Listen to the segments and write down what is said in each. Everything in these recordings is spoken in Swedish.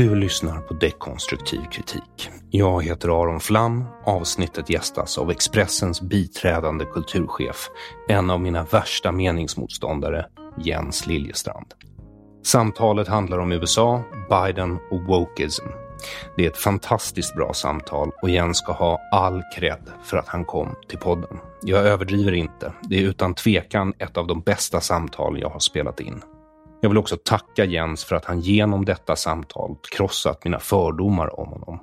Du lyssnar på Dekonstruktiv kritik. Jag heter Aron Flam. Avsnittet gästas av Expressens biträdande kulturchef, en av mina värsta meningsmotståndare, Jens Liljestrand. Samtalet handlar om USA, Biden och wokeism. Det är ett fantastiskt bra samtal och Jens ska ha all cred för att han kom till podden. Jag överdriver inte. Det är utan tvekan ett av de bästa samtal jag har spelat in. Jag vill också tacka Jens för att han genom detta samtal krossat mina fördomar om honom.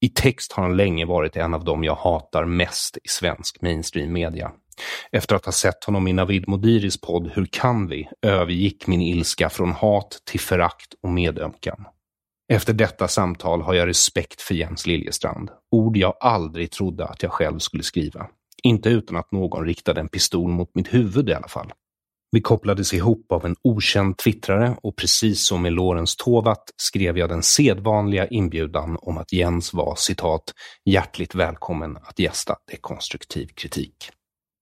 I text har han länge varit en av dem jag hatar mest i svensk mainstream media. Efter att ha sett honom i Navid Modiris podd Hur kan vi? övergick min ilska från hat till förakt och medömkan. Efter detta samtal har jag respekt för Jens Liljestrand. Ord jag aldrig trodde att jag själv skulle skriva. Inte utan att någon riktade en pistol mot mitt huvud i alla fall. Vi kopplades ihop av en okänd twittrare och precis som med Lorentz Tovatt skrev jag den sedvanliga inbjudan om att Jens var citat hjärtligt välkommen att gästa dekonstruktiv kritik.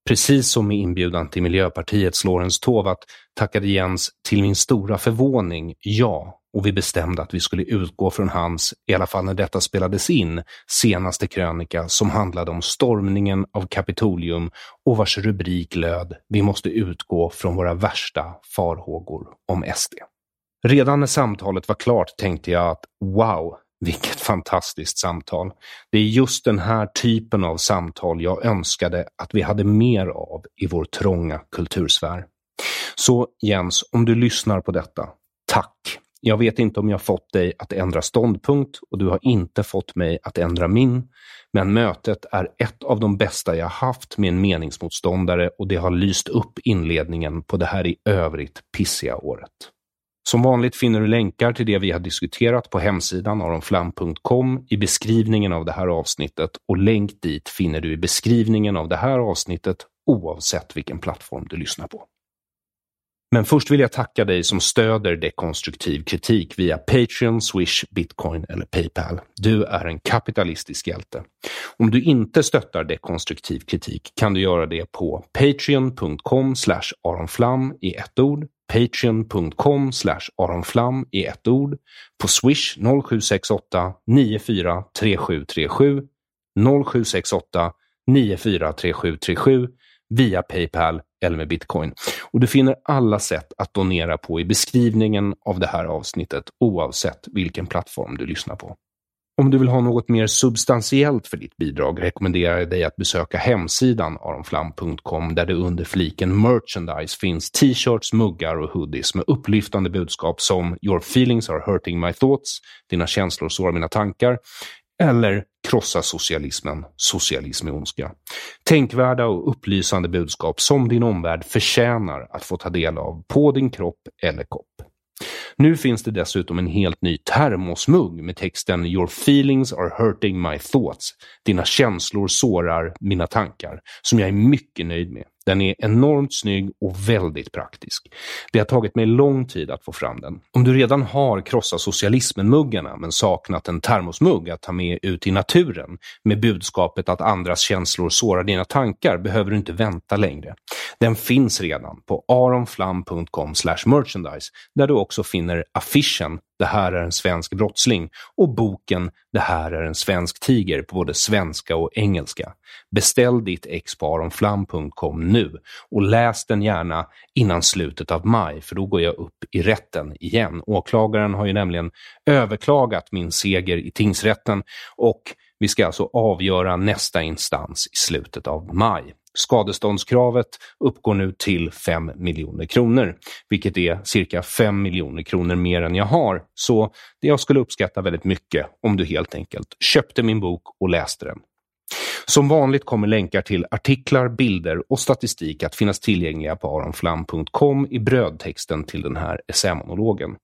Precis som med inbjudan till Miljöpartiets Lorentz Tovatt tackade Jens till min stora förvåning ja och vi bestämde att vi skulle utgå från hans, i alla fall när detta spelades in, senaste krönika som handlade om stormningen av Kapitolium och vars rubrik löd Vi måste utgå från våra värsta farhågor om SD. Redan när samtalet var klart tänkte jag att wow, vilket fantastiskt samtal. Det är just den här typen av samtal jag önskade att vi hade mer av i vår trånga kultursfär. Så Jens, om du lyssnar på detta, tack! Jag vet inte om jag fått dig att ändra ståndpunkt och du har inte fått mig att ändra min. Men mötet är ett av de bästa jag haft med en meningsmotståndare och det har lyst upp inledningen på det här i övrigt pissiga året. Som vanligt finner du länkar till det vi har diskuterat på hemsidan aronflam.com i beskrivningen av det här avsnittet och länk dit finner du i beskrivningen av det här avsnittet oavsett vilken plattform du lyssnar på. Men först vill jag tacka dig som stöder dekonstruktiv kritik via Patreon, Swish, Bitcoin eller Paypal. Du är en kapitalistisk hjälte. Om du inte stöttar dekonstruktiv kritik kan du göra det på patreon.com aronflam i ett ord, patreon.com aronflam i ett ord, på swish 0768 943737 0768 943737 via Paypal eller med bitcoin. Och du finner alla sätt att donera på i beskrivningen av det här avsnittet oavsett vilken plattform du lyssnar på. Om du vill ha något mer substantiellt för ditt bidrag rekommenderar jag dig att besöka hemsidan aronflam.com där det under fliken merchandise finns t-shirts, muggar och hoodies med upplyftande budskap som “Your feelings are hurting my thoughts”, “Dina känslor sårar mina tankar” eller krossa socialismen, socialism är ondska. Tänkvärda och upplysande budskap som din omvärld förtjänar att få ta del av på din kropp eller kopp. Nu finns det dessutom en helt ny termosmugg med texten “Your feelings are hurting my thoughts”. Dina känslor sårar mina tankar, som jag är mycket nöjd med. Den är enormt snygg och väldigt praktisk. Det har tagit mig lång tid att få fram den. Om du redan har krossat socialismen-muggarna men saknat en termosmugg att ta med ut i naturen med budskapet att andras känslor sårar dina tankar behöver du inte vänta längre. Den finns redan på aronflam.com merchandise där du också finner affischen det här är en svensk brottsling och boken Det här är en svensk tiger på både svenska och engelska. Beställ ditt ex på aronflam.com nu och läs den gärna innan slutet av maj för då går jag upp i rätten igen. Åklagaren har ju nämligen överklagat min seger i tingsrätten och vi ska alltså avgöra nästa instans i slutet av maj. Skadeståndskravet uppgår nu till 5 miljoner kronor, vilket är cirka 5 miljoner kronor mer än jag har. Så det jag skulle uppskatta väldigt mycket om du helt enkelt köpte min bok och läste den. Som vanligt kommer länkar till artiklar, bilder och statistik att finnas tillgängliga på aronflam.com i brödtexten till den här essämonologen.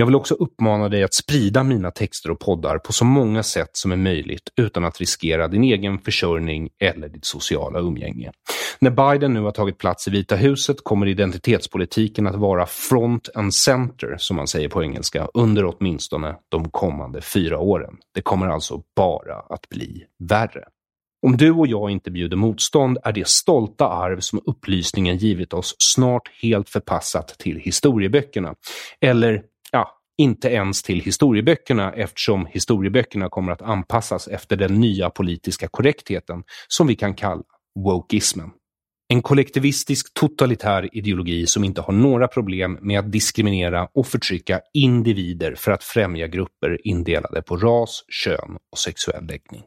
Jag vill också uppmana dig att sprida mina texter och poddar på så många sätt som är möjligt utan att riskera din egen försörjning eller ditt sociala umgänge. När Biden nu har tagit plats i Vita huset kommer identitetspolitiken att vara front and center, som man säger på engelska, under åtminstone de kommande fyra åren. Det kommer alltså bara att bli värre. Om du och jag inte bjuder motstånd är det stolta arv som upplysningen givit oss snart helt förpassat till historieböckerna. Eller inte ens till historieböckerna eftersom historieböckerna kommer att anpassas efter den nya politiska korrektheten som vi kan kalla wokeismen. En kollektivistisk totalitär ideologi som inte har några problem med att diskriminera och förtrycka individer för att främja grupper indelade på ras, kön och sexuell läggning.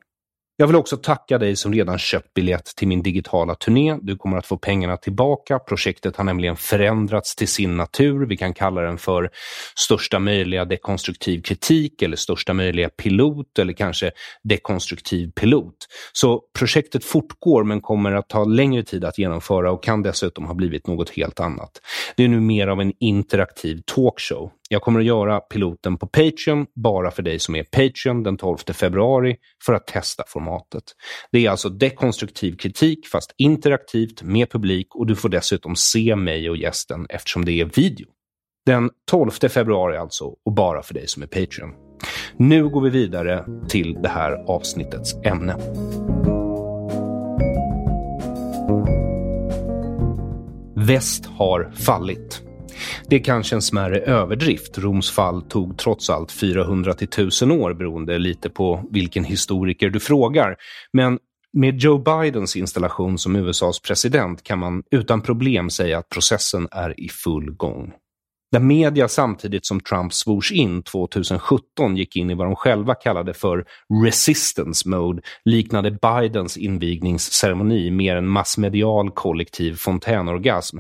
Jag vill också tacka dig som redan köpt biljett till min digitala turné. Du kommer att få pengarna tillbaka. Projektet har nämligen förändrats till sin natur. Vi kan kalla den för största möjliga dekonstruktiv kritik eller största möjliga pilot eller kanske dekonstruktiv pilot. Så projektet fortgår men kommer att ta längre tid att genomföra och kan dessutom ha blivit något helt annat. Det är nu mer av en interaktiv talkshow. Jag kommer att göra piloten på Patreon bara för dig som är Patreon den 12 februari för att testa formatet. Det är alltså dekonstruktiv kritik fast interaktivt med publik och du får dessutom se mig och gästen eftersom det är video. Den 12 februari alltså och bara för dig som är Patreon. Nu går vi vidare till det här avsnittets ämne. Väst har fallit. Det är kanske en smärre överdrift. Roms fall tog trots allt 400 till 1000 år beroende lite på vilken historiker du frågar. Men med Joe Bidens installation som USAs president kan man utan problem säga att processen är i full gång. Där media samtidigt som Trump svors in 2017 gick in i vad de själva kallade för resistance mode liknade Bidens invigningsceremoni mer en massmedial kollektiv fontänorgasm.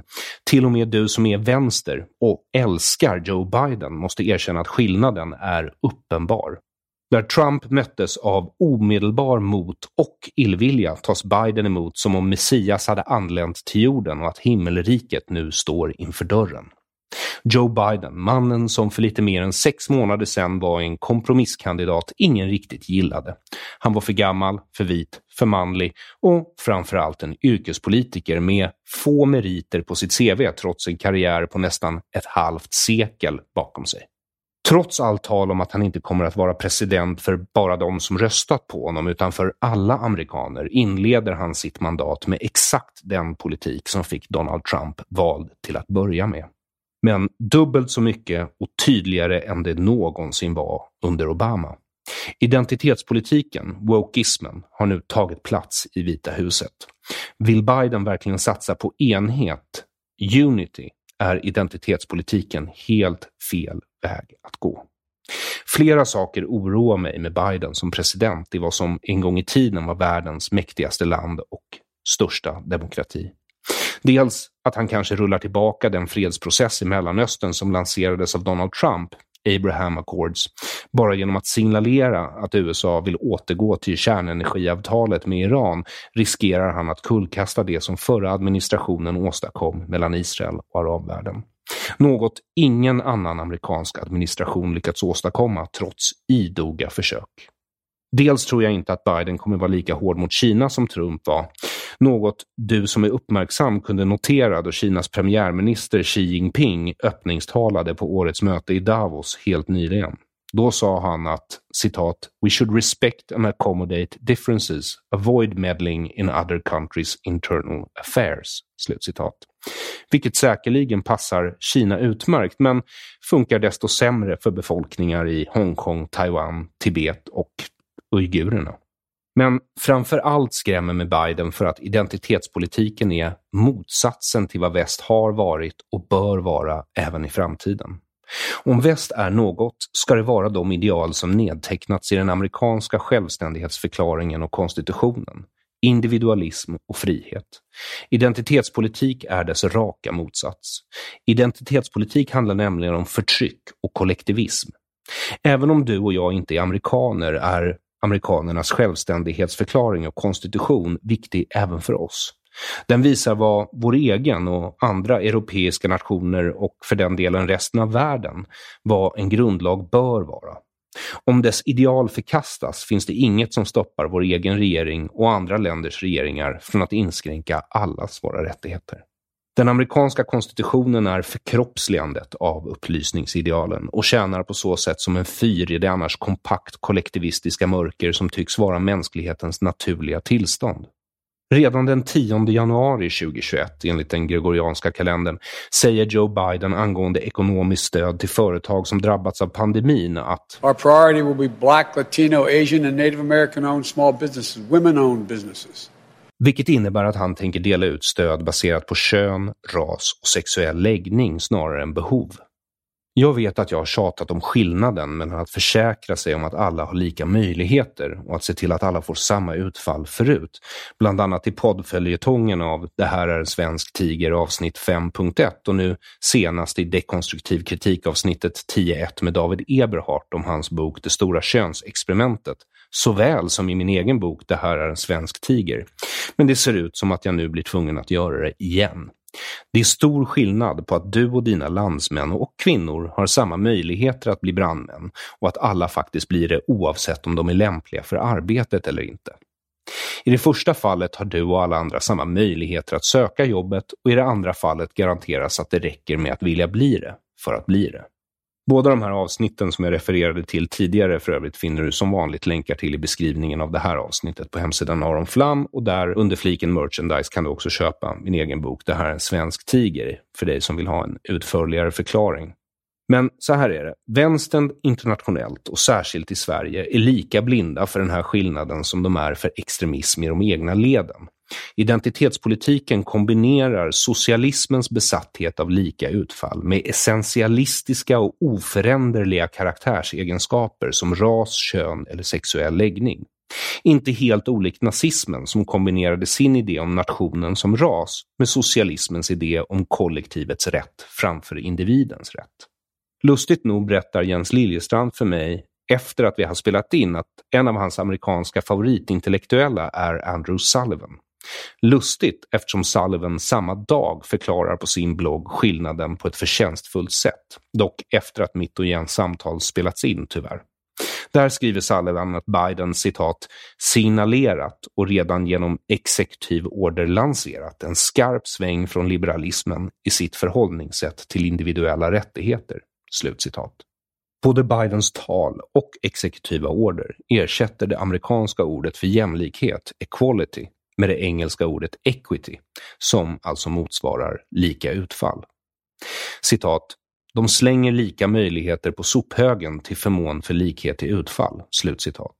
Till och med du som är vänster och älskar Joe Biden måste erkänna att skillnaden är uppenbar. Där Trump möttes av omedelbar mot och illvilja tas Biden emot som om Messias hade anlänt till jorden och att himmelriket nu står inför dörren. Joe Biden, mannen som för lite mer än sex månader sedan var en kompromisskandidat ingen riktigt gillade. Han var för gammal, för vit, för manlig och framförallt en yrkespolitiker med få meriter på sitt CV trots en karriär på nästan ett halvt sekel bakom sig. Trots allt tal om att han inte kommer att vara president för bara de som röstat på honom utan för alla amerikaner inleder han sitt mandat med exakt den politik som fick Donald Trump vald till att börja med men dubbelt så mycket och tydligare än det någonsin var under Obama. Identitetspolitiken, wokeismen, har nu tagit plats i Vita huset. Vill Biden verkligen satsa på enhet, unity, är identitetspolitiken helt fel väg att gå. Flera saker oroar mig med Biden som president i vad som en gång i tiden var världens mäktigaste land och största demokrati. Dels att han kanske rullar tillbaka den fredsprocess i Mellanöstern som lanserades av Donald Trump, Abraham Accords, bara genom att signalera att USA vill återgå till kärnenergiavtalet med Iran riskerar han att kullkasta det som förra administrationen åstadkom mellan Israel och arabvärlden. Något ingen annan amerikansk administration lyckats åstadkomma trots idoga försök. Dels tror jag inte att Biden kommer vara lika hård mot Kina som Trump var. Något du som är uppmärksam kunde notera då Kinas premiärminister Xi Jinping öppningstalade på årets möte i Davos helt nyligen. Då sa han att citat “We should respect and accommodate differences, avoid meddling in other countries internal affairs”. Slutcitat. Vilket säkerligen passar Kina utmärkt men funkar desto sämre för befolkningar i Hongkong, Taiwan, Tibet och uigurerna. Men framför allt skrämmer med Biden för att identitetspolitiken är motsatsen till vad väst har varit och bör vara även i framtiden. Om väst är något ska det vara de ideal som nedtecknats i den amerikanska självständighetsförklaringen och konstitutionen. Individualism och frihet. Identitetspolitik är dess raka motsats. Identitetspolitik handlar nämligen om förtryck och kollektivism. Även om du och jag inte är amerikaner är amerikanernas självständighetsförklaring och konstitution viktig även för oss. Den visar vad vår egen och andra europeiska nationer och för den delen resten av världen, vad en grundlag bör vara. Om dess ideal förkastas finns det inget som stoppar vår egen regering och andra länders regeringar från att inskränka allas våra rättigheter. Den amerikanska konstitutionen är förkroppsligandet av upplysningsidealen och tjänar på så sätt som en fyr i det annars kompakt kollektivistiska mörker som tycks vara mänsklighetens naturliga tillstånd. Redan den 10 januari 2021, enligt den gregorianska kalendern, säger Joe Biden angående ekonomiskt stöd till företag som drabbats av pandemin att Our priority will be black, latino, asian and native american owned small businesses, women owned businesses. Vilket innebär att han tänker dela ut stöd baserat på kön, ras och sexuell läggning snarare än behov. Jag vet att jag har tjatat om skillnaden mellan att försäkra sig om att alla har lika möjligheter och att se till att alla får samma utfall förut. Bland annat i poddföljetongen av Det här är en svensk tiger avsnitt 5.1 och nu senast i dekonstruktiv kritik avsnittet 10.1 med David Eberhardt om hans bok Det stora könsexperimentet såväl som i min egen bok Det här är en svensk tiger. Men det ser ut som att jag nu blir tvungen att göra det igen. Det är stor skillnad på att du och dina landsmän och kvinnor har samma möjligheter att bli brandmän och att alla faktiskt blir det oavsett om de är lämpliga för arbetet eller inte. I det första fallet har du och alla andra samma möjligheter att söka jobbet och i det andra fallet garanteras att det räcker med att vilja bli det för att bli det. Båda de här avsnitten som jag refererade till tidigare för övrigt finner du som vanligt länkar till i beskrivningen av det här avsnittet på hemsidan Aron Flam och där under fliken merchandise kan du också köpa min egen bok Det här är en svensk tiger för dig som vill ha en utförligare förklaring. Men så här är det, vänstern internationellt och särskilt i Sverige är lika blinda för den här skillnaden som de är för extremism i de egna leden. Identitetspolitiken kombinerar socialismens besatthet av lika utfall med essentialistiska och oföränderliga karaktärsegenskaper som ras, kön eller sexuell läggning. Inte helt olikt nazismen som kombinerade sin idé om nationen som ras med socialismens idé om kollektivets rätt framför individens rätt. Lustigt nog berättar Jens Liljestrand för mig efter att vi har spelat in att en av hans amerikanska favoritintellektuella är Andrew Sullivan. Lustigt eftersom Sullivan samma dag förklarar på sin blogg skillnaden på ett förtjänstfullt sätt, dock efter att mitt och Jens samtal spelats in tyvärr. Där skriver Sullivan att Biden citat signalerat och redan genom exekutiv order lanserat en skarp sväng från liberalismen i sitt förhållningssätt till individuella rättigheter. Slutcitat. Både Bidens tal och exekutiva order ersätter det amerikanska ordet för jämlikhet, equality, med det engelska ordet equity, som alltså motsvarar lika utfall. Citat. De slänger lika möjligheter på sophögen till förmån för likhet i utfall. Slutcitat.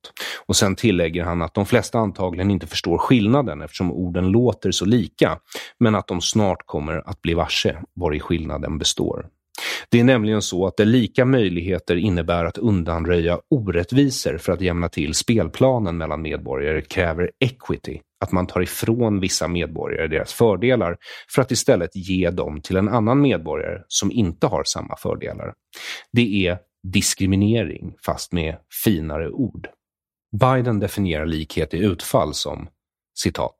Och sen tillägger han att de flesta antagligen inte förstår skillnaden eftersom orden låter så lika, men att de snart kommer att bli varse var i skillnaden består. Det är nämligen så att det lika möjligheter innebär att undanröja orättvisor för att jämna till spelplanen mellan medborgare kräver equity, att man tar ifrån vissa medborgare deras fördelar för att istället ge dem till en annan medborgare som inte har samma fördelar. Det är diskriminering, fast med finare ord. Biden definierar likhet i utfall som citat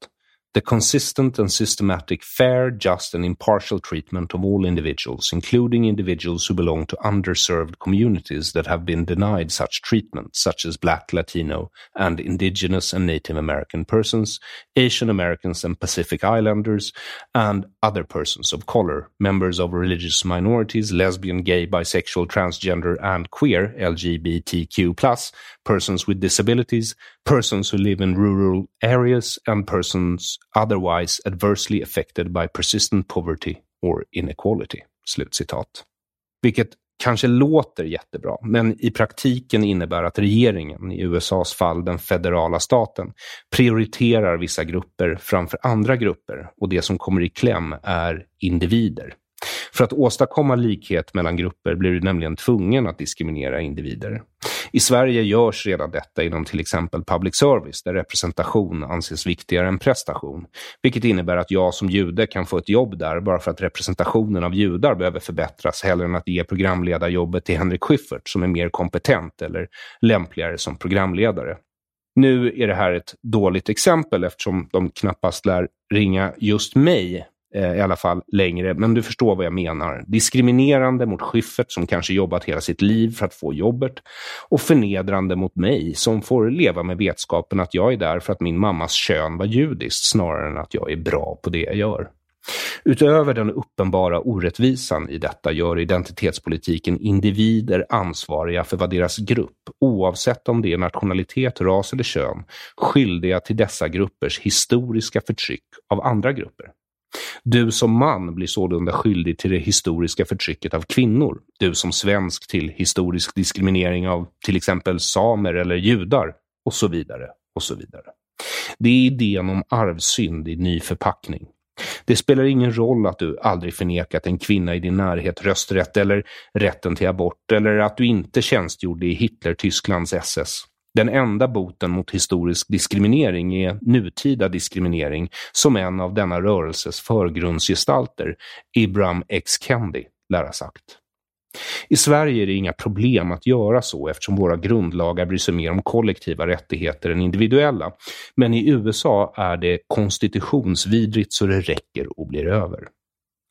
the consistent and systematic fair, just and impartial treatment of all individuals, including individuals who belong to underserved communities that have been denied such treatment, such as Black, Latino, and Indigenous and Native American persons, Asian Americans and Pacific Islanders, and other persons of color, members of religious minorities, lesbian, gay, bisexual, transgender, and queer, LGBTQ+, persons with disabilities, persons who live in rural areas, and persons otherwise adversely affected by persistent poverty or inequality. Slutcitat. Vilket kanske låter jättebra, men i praktiken innebär att regeringen, i USAs fall den federala staten, prioriterar vissa grupper framför andra grupper och det som kommer i kläm är individer. För att åstadkomma likhet mellan grupper blir du nämligen tvungen att diskriminera individer. I Sverige görs redan detta inom till exempel public service där representation anses viktigare än prestation. Vilket innebär att jag som jude kan få ett jobb där bara för att representationen av judar behöver förbättras hellre än att ge programledarjobbet till Henrik Schyffert som är mer kompetent eller lämpligare som programledare. Nu är det här ett dåligt exempel eftersom de knappast lär ringa just mig Eh, i alla fall längre, men du förstår vad jag menar. Diskriminerande mot Schyffert som kanske jobbat hela sitt liv för att få jobbet och förnedrande mot mig som får leva med vetskapen att jag är där för att min mammas kön var judiskt snarare än att jag är bra på det jag gör. Utöver den uppenbara orättvisan i detta gör identitetspolitiken individer ansvariga för vad deras grupp, oavsett om det är nationalitet, ras eller kön, skyldiga till dessa gruppers historiska förtryck av andra grupper. Du som man blir sålunda skyldig till det historiska förtrycket av kvinnor. Du som svensk till historisk diskriminering av till exempel samer eller judar och så vidare och så vidare. Det är idén om arvsynd i ny förpackning. Det spelar ingen roll att du aldrig förnekat en kvinna i din närhet rösträtt eller rätten till abort eller att du inte tjänstgjorde i Hitler-Tysklands SS. Den enda boten mot historisk diskriminering är nutida diskriminering, som en av denna rörelses förgrundsgestalter, Ibram X. Kendi, lär ha sagt. I Sverige är det inga problem att göra så eftersom våra grundlagar bryr sig mer om kollektiva rättigheter än individuella. Men i USA är det konstitutionsvidrigt så det räcker och blir över.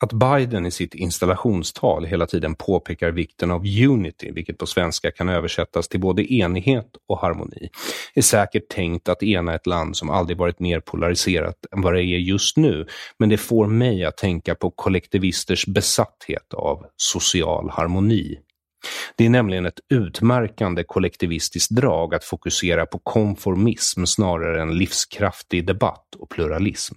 Att Biden i sitt installationstal hela tiden påpekar vikten av unity, vilket på svenska kan översättas till både enighet och harmoni, är säkert tänkt att ena ett land som aldrig varit mer polariserat än vad det är just nu, men det får mig att tänka på kollektivisters besatthet av social harmoni. Det är nämligen ett utmärkande kollektivistiskt drag att fokusera på konformism snarare än livskraftig debatt och pluralism.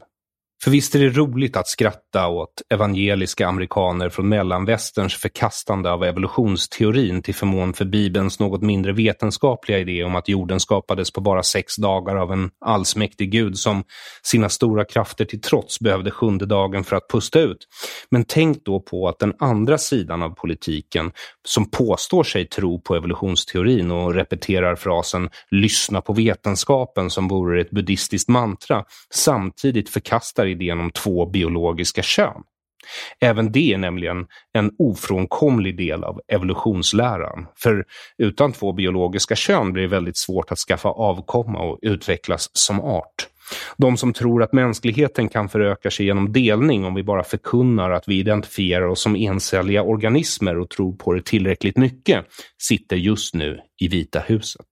För visst är det roligt att skratta åt evangeliska amerikaner från mellanvästerns förkastande av evolutionsteorin till förmån för Bibelns något mindre vetenskapliga idé om att jorden skapades på bara sex dagar av en allsmäktig gud som sina stora krafter till trots behövde sjunde dagen för att pusta ut. Men tänk då på att den andra sidan av politiken som påstår sig tro på evolutionsteorin och repeterar frasen lyssna på vetenskapen som vore ett buddhistiskt mantra samtidigt förkastar idén om två biologiska kön. Även det är nämligen en ofrånkomlig del av evolutionsläran. För utan två biologiska kön blir det väldigt svårt att skaffa avkomma och utvecklas som art. De som tror att mänskligheten kan föröka sig genom delning om vi bara förkunnar att vi identifierar oss som encelliga organismer och tror på det tillräckligt mycket sitter just nu i Vita huset.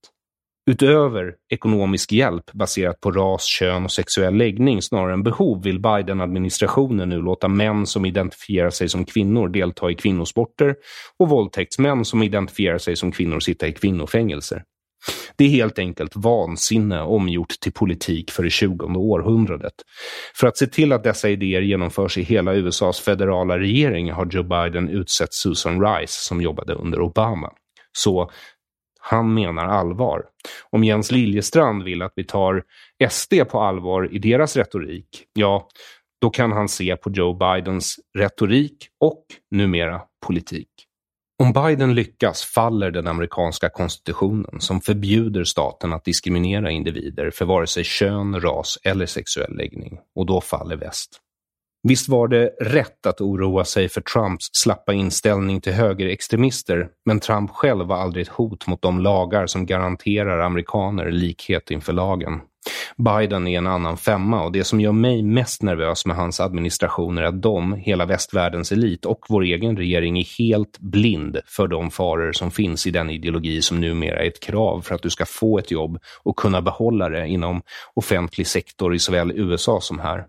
Utöver ekonomisk hjälp baserat på ras, kön och sexuell läggning snarare än behov vill Biden-administrationen nu låta män som identifierar sig som kvinnor delta i kvinnosporter och våldtäktsmän som identifierar sig som kvinnor sitta i kvinnofängelser. Det är helt enkelt vansinne omgjort till politik för det 20 århundradet. För att se till att dessa idéer genomförs i hela USAs federala regering har Joe Biden utsett Susan Rice som jobbade under Obama. Så han menar allvar. Om Jens Liljestrand vill att vi tar SD på allvar i deras retorik, ja, då kan han se på Joe Bidens retorik och numera politik. Om Biden lyckas faller den amerikanska konstitutionen som förbjuder staten att diskriminera individer för vare sig kön, ras eller sexuell läggning och då faller väst. Visst var det rätt att oroa sig för Trumps slappa inställning till högerextremister, men Trump själv var aldrig ett hot mot de lagar som garanterar amerikaner likhet inför lagen. Biden är en annan femma och det som gör mig mest nervös med hans administration är att de, hela västvärldens elit och vår egen regering är helt blind för de faror som finns i den ideologi som numera är ett krav för att du ska få ett jobb och kunna behålla det inom offentlig sektor i såväl USA som här.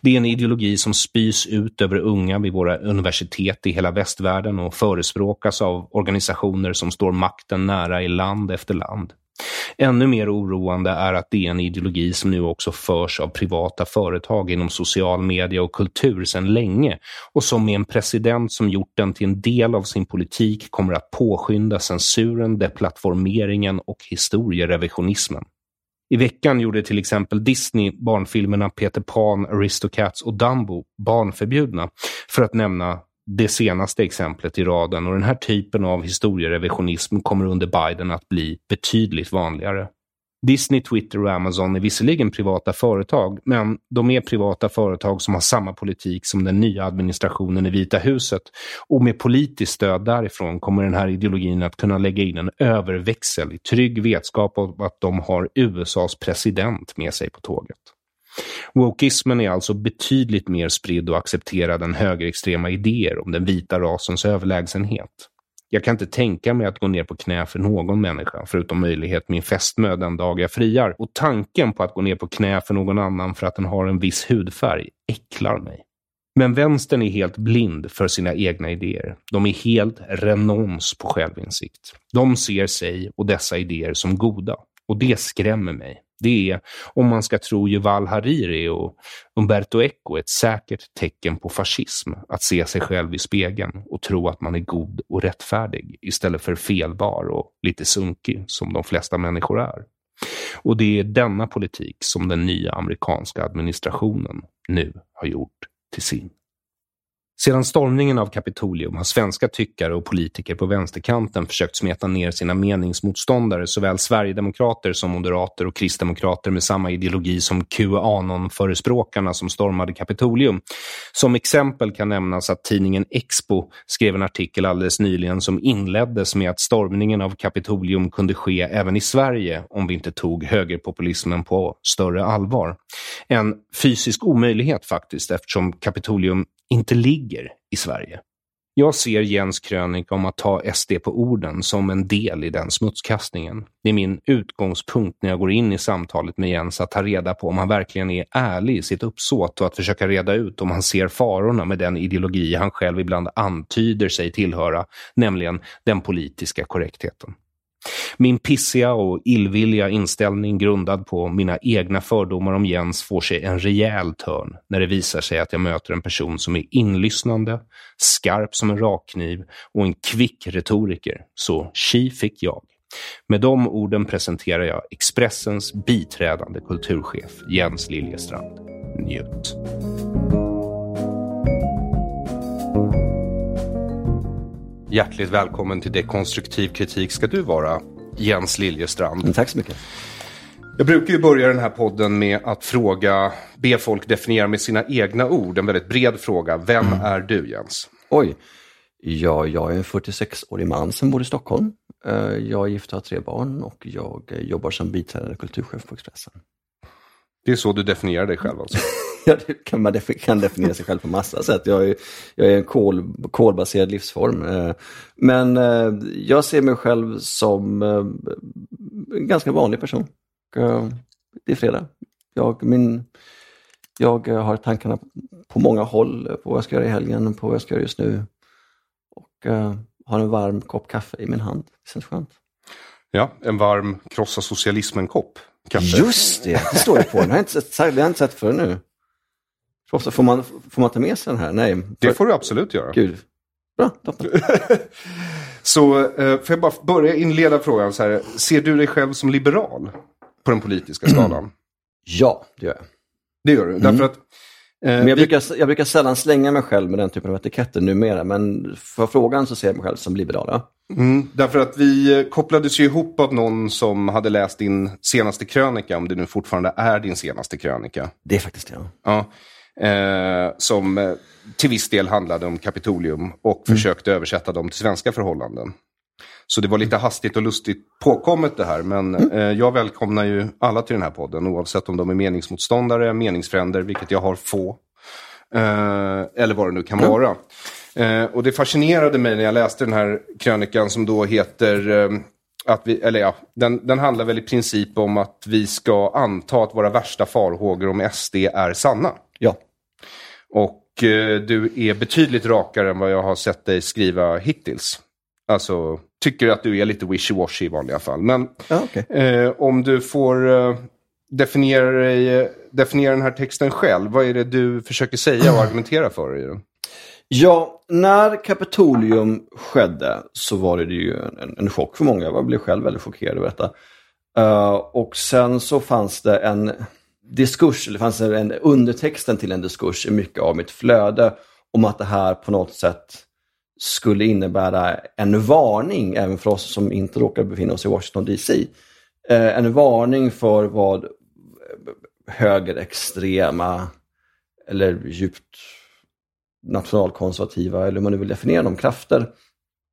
Det är en ideologi som spys ut över unga vid våra universitet i hela västvärlden och förespråkas av organisationer som står makten nära i land efter land. Ännu mer oroande är att det är en ideologi som nu också förs av privata företag inom social media och kultur sedan länge och som med en president som gjort den till en del av sin politik kommer att påskynda censuren, deplattformeringen och historierevisionismen. I veckan gjorde till exempel Disney barnfilmerna Peter Pan, Aristocats och Dumbo barnförbjudna, för att nämna det senaste exemplet i raden och den här typen av historierevisionism kommer under Biden att bli betydligt vanligare. Disney, Twitter och Amazon är visserligen privata företag, men de är privata företag som har samma politik som den nya administrationen i Vita huset. Och med politiskt stöd därifrån kommer den här ideologin att kunna lägga in en överväxel i trygg vetskap om att de har USAs president med sig på tåget. Wokeismen är alltså betydligt mer spridd och accepterad än högerextrema idéer om den vita rasens överlägsenhet. Jag kan inte tänka mig att gå ner på knä för någon människa, förutom möjlighet min fästmö den dag jag friar. Och tanken på att gå ner på knä för någon annan för att den har en viss hudfärg äcklar mig. Men vänstern är helt blind för sina egna idéer. De är helt renons på självinsikt. De ser sig och dessa idéer som goda. Och det skrämmer mig. Det är, om man ska tro Yuval Hariri och Umberto Eco, ett säkert tecken på fascism att se sig själv i spegeln och tro att man är god och rättfärdig istället för felbar och lite sunkig som de flesta människor är. Och det är denna politik som den nya amerikanska administrationen nu har gjort till sin. Sedan stormningen av Kapitolium har svenska tyckare och politiker på vänsterkanten försökt smeta ner sina meningsmotståndare, såväl sverigedemokrater som moderater och kristdemokrater med samma ideologi som Qanon-förespråkarna som stormade Kapitolium. Som exempel kan nämnas att tidningen Expo skrev en artikel alldeles nyligen som inleddes med att stormningen av Kapitolium kunde ske även i Sverige om vi inte tog högerpopulismen på större allvar. En fysisk omöjlighet faktiskt eftersom Kapitolium inte ligger i Sverige. Jag ser Jens krönika om att ta SD på orden som en del i den smutskastningen. Det är min utgångspunkt när jag går in i samtalet med Jens att ta reda på om han verkligen är ärlig i sitt uppsåt och att försöka reda ut om han ser farorna med den ideologi han själv ibland antyder sig tillhöra, nämligen den politiska korrektheten. Min pissiga och illvilliga inställning grundad på mina egna fördomar om Jens får sig en rejäl törn när det visar sig att jag möter en person som är inlyssnande, skarp som en rakkniv och en kvick retoriker. Så tji fick jag. Med de orden presenterar jag Expressens biträdande kulturchef Jens Liljestrand. Njut. Hjärtligt välkommen till Dekonstruktiv kritik ska du vara, Jens Liljestrand. Tack så mycket. Jag brukar ju börja den här podden med att fråga, be folk definiera med sina egna ord, en väldigt bred fråga. Vem mm. är du Jens? Oj, ja, jag är en 46-årig man som bor i Stockholm. Eh, jag är gift och har tre barn och jag jobbar som biträdande kulturchef på Expressen. Det är så du definierar dig själv alltså? ja, det kan man defi kan definiera sig själv på massa sätt. Jag är, jag är en kol, kolbaserad livsform. Eh, men eh, jag ser mig själv som eh, en ganska vanlig person. Det är fredag. Jag, min, jag har tankarna på många håll på vad jag ska göra i helgen, på vad jag ska göra just nu. Och har en varm kopp kaffe i min hand. Det känns skönt. Ja, en varm krossa socialismen-kopp. Just det, det står det på den. Det har jag inte sett, jag inte sett förr nu. Får man, får man ta med sig den här? Nej. Det får du absolut göra. Gud. Bra, toppen. så eh, får jag bara börja inleda frågan så här. Ser du dig själv som liberal på den politiska skalan? Ja, det gör jag. Det gör du? Mm. Därför att Eh, men jag, brukar, jag brukar sällan slänga mig själv med den typen av etiketter numera, men för frågan så ser jag mig själv som liberal. Ja. Mm, därför att vi eh, kopplades ju ihop av någon som hade läst din senaste krönika, om det nu fortfarande är din senaste krönika. Det är faktiskt det. Ja. Eh, som eh, till viss del handlade om Kapitolium och mm. försökte översätta dem till svenska förhållanden. Så det var lite hastigt och lustigt påkommet det här. Men Mm. eh, jag välkomnar ju alla till den här podden oavsett om de är meningsmotståndare, meningsfränder, vilket jag har få. Eh, eller vad det nu kan vara. Eh, och det fascinerade mig när jag läste den här krönikan som då heter eh, att vi, eller ja, den, den handlar väl i princip om att vi ska anta att våra värsta farhågor om SD är sanna. Ja. Och eh, du är betydligt rakare än vad jag har sett dig skriva hittills. Alltså, tycker att du är lite wishy-washy i vanliga fall. Men Ja, okej. eh, om du får eh, definiera, eh, definiera den här texten själv. Vad är det du försöker säga och argumentera för i den? Ja, när Kapitolium skedde så var det ju en, en chock för många. Jag blev själv väldigt chockerad över detta. Uh, och sen så fanns det en diskurs, eller fanns det en undertexten till en diskurs i mycket av mitt flöde om att det här på något sätt skulle innebära en varning även för oss som inte råkar befinna oss i Washington DC. Uh, eh, en varning för vad högerextrema eller djupt nationalkonservativa, eller hur man nu vill definiera de krafter,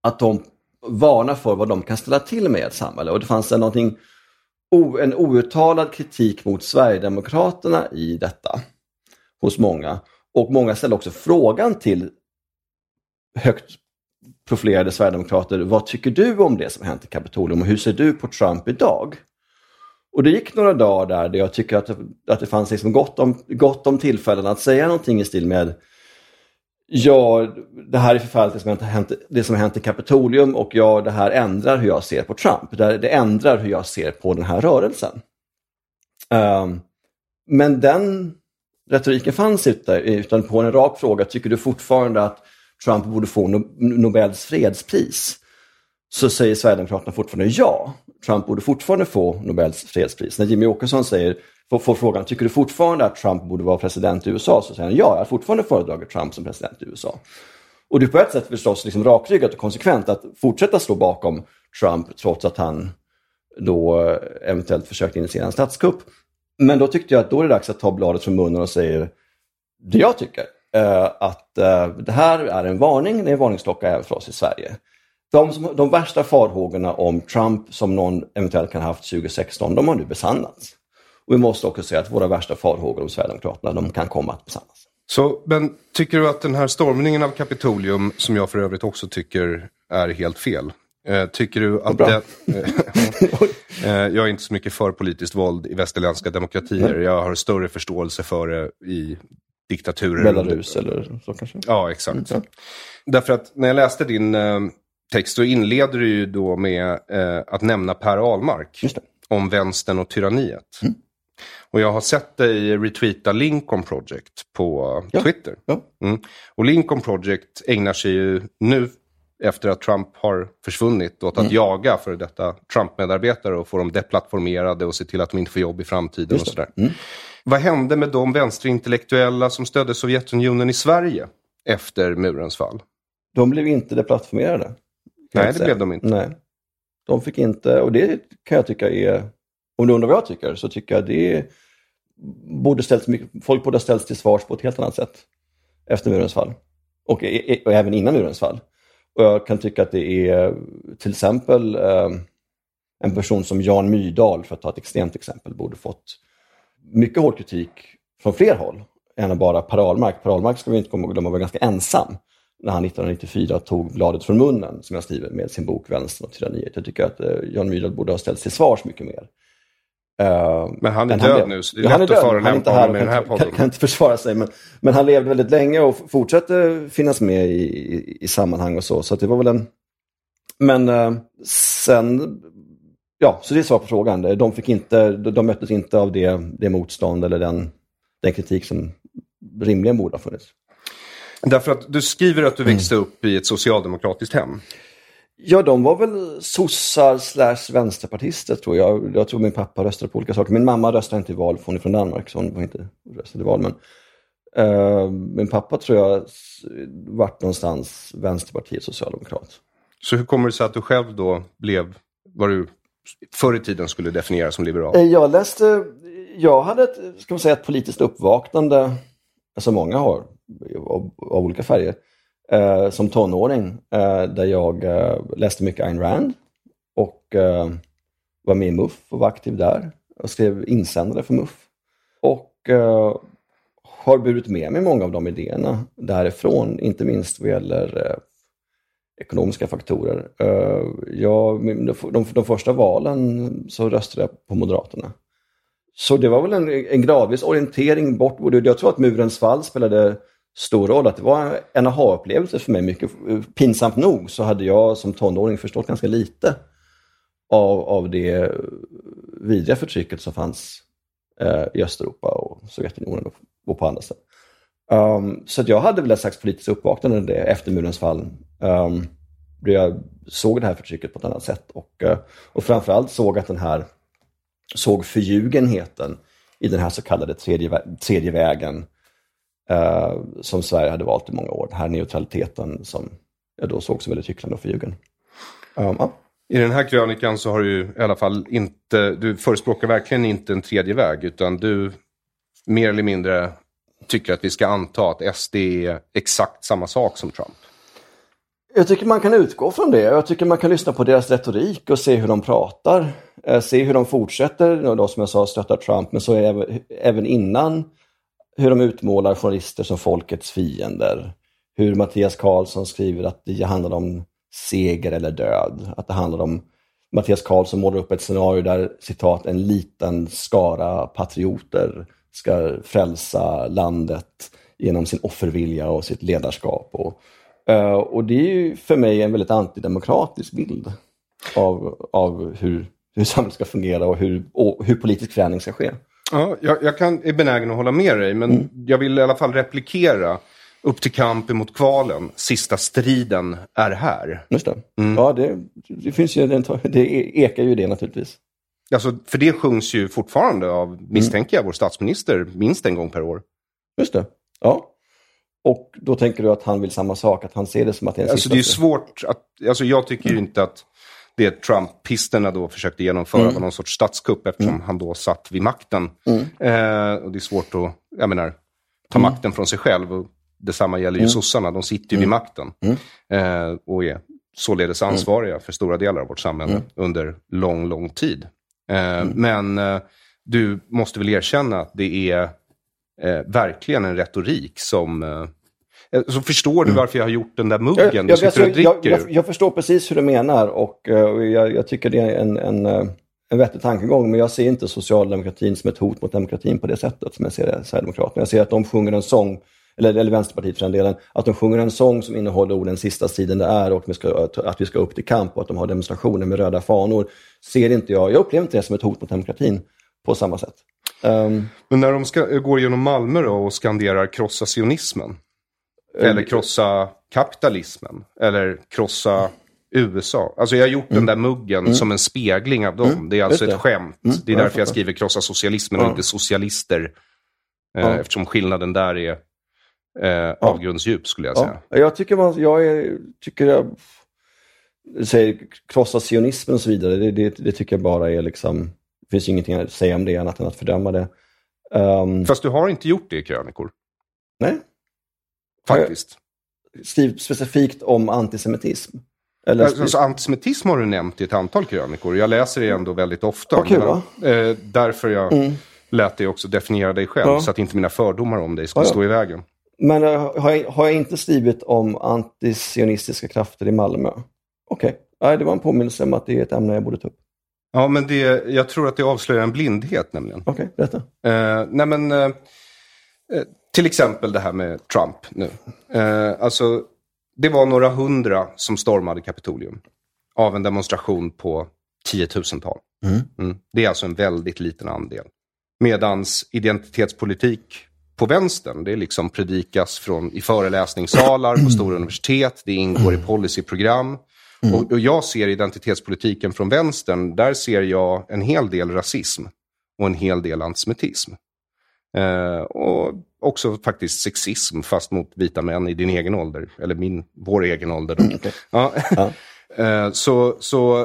att de varnar för vad de kan ställa till med i ett samhälle. Och det fanns en, någonting, en outtalad kritik mot Sverigedemokraterna i detta hos många. Och många ställde också frågan till högt profilerade Sverigedemokrater, vad tycker du om det som hänt i Kapitolium och hur ser du på Trump idag? Och det gick några dagar där, där jag tycker att det, att det fanns liksom gott, om, gott om tillfällen att säga någonting i stil med Ja, det här är förfärligt det som, har hänt, det som har hänt i Kapitolium och ja, det här ändrar hur jag ser på Trump. Det, det ändrar hur jag ser på den här rörelsen. Um, men den retoriken fanns inte, utan på en rak fråga, tycker du fortfarande att Trump borde få no Nobels fredspris? Så säger Sverigedemokraterna fortfarande ja. Trump borde fortfarande få Nobels fredspris. När Jimmy Åkesson säger, får, får frågan, tycker du fortfarande att Trump borde vara president i USA? Så säger han ja, jag har fortfarande föredragit Trump som president i USA. Och det är på ett sätt förstås liksom rakryggat och konsekvent att fortsätta stå bakom Trump trots att han då eh, eventuellt försökt initiera en statskupp. Men då tyckte jag att då är det dags att ta bladet från munnen och säga det jag tycker. Eh, att eh, det här är en varning, det är en varningsklocka även för oss i Sverige. De, som, de värsta farhågorna om Trump som någon eventuellt kan ha haft 2016, de har nu besannats. Och vi måste också säga att våra värsta farhågor om Sverigedemokraterna, de kan komma att besannas. Så, men tycker du att den här stormningen av Kapitolium, som jag för övrigt också tycker är helt fel, eh, tycker du att det... Eh, jag är inte så mycket för politiskt våld i västerländska demokratier. Jag har större förståelse för det i diktaturer. Belarus eller så kanske? Ja, exakt. Därför att när jag läste din eh, text så inleder du ju då med eh, att nämna Per Ahlmark om vänstern och tyranniet. Och jag har sett dig retweeta Lincoln Project på Ja. Twitter. Ja. Mm. Och Lincoln Project ägnar sig ju nu, efter att Trump har försvunnit, åt Mm. att jaga för detta Trump-medarbetare och få dem deplattformerade och se till att de inte får jobb i framtiden. Och sådär. Vad hände med de vänsterintellektuella som stödde Sovjetunionen i Sverige efter murens fall? De blev inte deplattformerade. Nej, det blev de inte. Nej. De fick inte, och det kan jag tycka är, om du undrar vad jag tycker, så tycker jag det borde ställts folk borde ha ställts till svars på ett helt annat sätt efter murens fall. Och, och även innan murens fall. Och jag kan tycka att det är till exempel eh, en person som Jan Myrdal, för att ta ett extremt exempel, borde fått mycket hård kritik från fler håll än bara Per Ahlmark. Per Ahlmark ska vi inte komma ihåg, de var ganska ensam när han 1994 tog bladet från munnen, som jag skriver med sin bok Vänstern och tyranniet. Jag tycker att eh, Jan Myrdal borde ha ställts till svars mycket mer. Eh, Men han är död blev. nu, så det är Ja, han lätt är att. Han förolämpa honom i den här podden. kan, kan inte försvara sig, men, men han levde väldigt länge och fortsatte finnas med i, i, i sammanhang och så. Så det var väl en... Men eh, sen... Ja, så det är svar på frågan. De, fick inte, de möttes inte av det, det motstånd eller den, den kritik som rimligen borde ha funnits. Därför att du skriver att du Mm. växte upp i ett socialdemokratiskt hem. Ja, de var väl sossar slash vänsterpartister tror jag. Jag tror min pappa röstade på olika saker. Min mamma röstade inte i val, för hon är från Danmark, så hon var inte röstade i val. Men eh, min pappa tror jag vart någonstans Vänsterpartiet socialdemokrat. Så hur kommer det sig att du själv då blev vad du förr i tiden skulle definiera som liberal? Eh, Jag läste, jag hade ett, ska man säga, ett politiskt uppvaknande, som många har, av, av olika färger, eh, som tonåring. Eh, där jag eh, läste mycket Ayn Rand. och eh, var med i MUF och var aktiv där. och skrev insändare för MUF. Och eh, har burit med mig många av de idéerna därifrån, inte minst vad gäller eh, ekonomiska faktorer. Eh, jag, de, de, de, första valen så röstade jag på Moderaterna. Så det var väl en, en gradvis orientering bort. Jag tror att murens fall spelade stor roll. Att det var en aha-upplevelse för mig. Mycket, pinsamt nog så hade jag som tonåring förstått ganska lite av, av det vidriga förtrycket som fanns eh, i Östeuropa och Sovjetunionen och, och på andra ställen. Um, så jag hade väl ett slags politiskt uppvaknande efter murens fall. Um, jag såg det här förtrycket på ett annat sätt och, uh, och framförallt såg att den här såg förljugenheten i den här så kallade tredje, tredje vägen uh, som Sverige hade valt i många år. Den här neutraliteten som jag då såg som väldigt hycklande och förljugen. Um, ja. I den här krönikan så har du i alla fall inte, du förespråkar verkligen inte en tredje väg utan du mer eller mindre tycker att vi ska anta att SD är exakt samma sak som Trump? Jag tycker man kan utgå från det. Jag tycker man kan lyssna på deras retorik och se hur de pratar. Eh, se hur de fortsätter, då, som jag sa, stötta Trump, men så är även innan hur de utmålar journalister som folkets fiender. Hur Mattias Karlsson skriver att det handlar om seger eller död. Att det handlar om Mattias Karlsson målar upp ett scenario där citat en liten skara patrioter ska frälsa landet genom sin offervilja och sitt ledarskap. Och, eh, och det är ju för mig en väldigt antidemokratisk bild av, av hur, hur samhället ska fungera och hur, och hur politisk förändring ska ske. Ja, jag, jag kan, är benägen att hålla med dig, men mm. jag vill i alla fall replikera. Upp till kampen mot kvalen, sista striden är här. Just det. Mm. Ja, det, det, finns ju, det ekar ju det naturligtvis. Alltså, för det sjungs ju fortfarande av, misstänker jag, vår statsminister minst en gång per år. Just det. Ja. Och då tänker du att han vill samma sak, att han ser det som att det är en Alltså det är svårt att, alltså jag tycker ju inte att det Trumpisterna då försökte genomföra mm. var någon sorts statskupp eftersom mm. han då satt vid makten. Mm. Eh, och det är svårt att, jag menar, ta mm. makten från sig själv. Och detsamma gäller ju mm. sossarna, de sitter ju vid mm. makten. Mm. Eh, och är således ansvariga för stora delar av vårt samhälle under lång, lång tid. Eh, mm. Men eh, du måste väl erkänna att det är eh, verkligen en retorik som så förstår du mm. varför jag har gjort den där muggen jag, du sitter och dricker jag, jag, jag, förstår precis hur du menar och, och jag, tycker det är en, en, en vettig tankegång. Men jag ser inte socialdemokratin som ett hot mot demokratin på det sättet som jag ser det Sverigedemokraterna. Jag ser att de sjunger en sång, eller, eller Vänsterpartiet för den delen, att de sjunger en sång som innehåller orden sista striden det är och att vi ska upp till kamp och att de har demonstrationer med röda fanor ser inte jag, jag upplever inte det som ett hot mot demokratin på samma sätt. Um, Men när de ska, går genom Malmö då och skanderar krossa sionismen? Eller krossa kapitalismen? Eller krossa USA. Alltså jag har gjort mm. den där muggen mm. som en spegling av dem. Mm. Det är alltså ett skämt. Mm. Det är därför jag skriver krossa socialismen och inte socialister. Eh. Eftersom skillnaden där är eh, avgrundsdjup skulle jag säga. Ja. Jag tycker, man, jag är, tycker jag säger krossa sionismen och så vidare, det, det, det, tycker jag bara är liksom, det finns ingenting att säga om det annat än att fördöma det. Um, Fast du har inte gjort det i krönikor? Nej. Faktiskt. Skrivit specifikt om antisemitism? Eller alltså, alltså, antisemitism har du nämnt i ett antal krönikor. Jag läser det ändå väldigt ofta. Kul, va? Eh, därför jag mm. lät dig också definiera dig själv, ja. så att inte mina fördomar om dig skulle ja, stå i vägen. Men uh, har, jag, har jag inte skrivit om antisionistiska krafter i Malmö? Okej, okay. det var en påminnelse om att det är ett ämne jag borde ta upp. Ja, men det, jag tror att det avslöjar en blindhet nämligen. Okej, okay, berätta. Eh, nej men, eh, eh, till exempel det här med Trump nu. Eh, alltså, det var några hundra som stormade Kapitolium av en demonstration på tiotusental. Mm. Mm. Det är alltså en väldigt liten andel. Medans identitetspolitik på vänstern, det liksom predikas från, i föreläsningssalar på stora universitet, det ingår i policyprogram. Mm. Och, och, jag ser identitetspolitiken från vänstern, där ser jag en hel del rasism och en hel del antisemitism. Eh, och också faktiskt sexism, fast mot vita män i din egen ålder. Eller min, vår egen ålder. Då. Okay. Ja. ja. eh, så så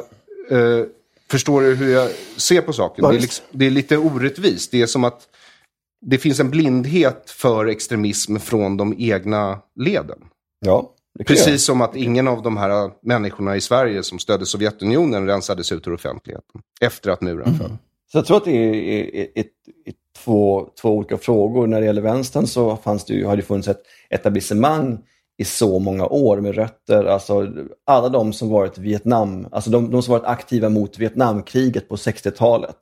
eh, förstår du hur jag ser på saken? Det är, liksom, det är, lite orättvist. Det är som att det finns en blindhet för extremism från de egna leden. Ja, Precis som att ingen av de här människorna i Sverige som stödde Sovjetunionen rensades ut ur offentligheten efter att muren mm. föll. Så jag tror att det är, är, är, två, två olika frågor. När det gäller vänstern så fanns det ju, har det funnits ett etablissemang i så många år med rötter. Alltså alla de som varit Vietnam, alltså de, de som varit aktiva mot Vietnamkriget på 60-talet.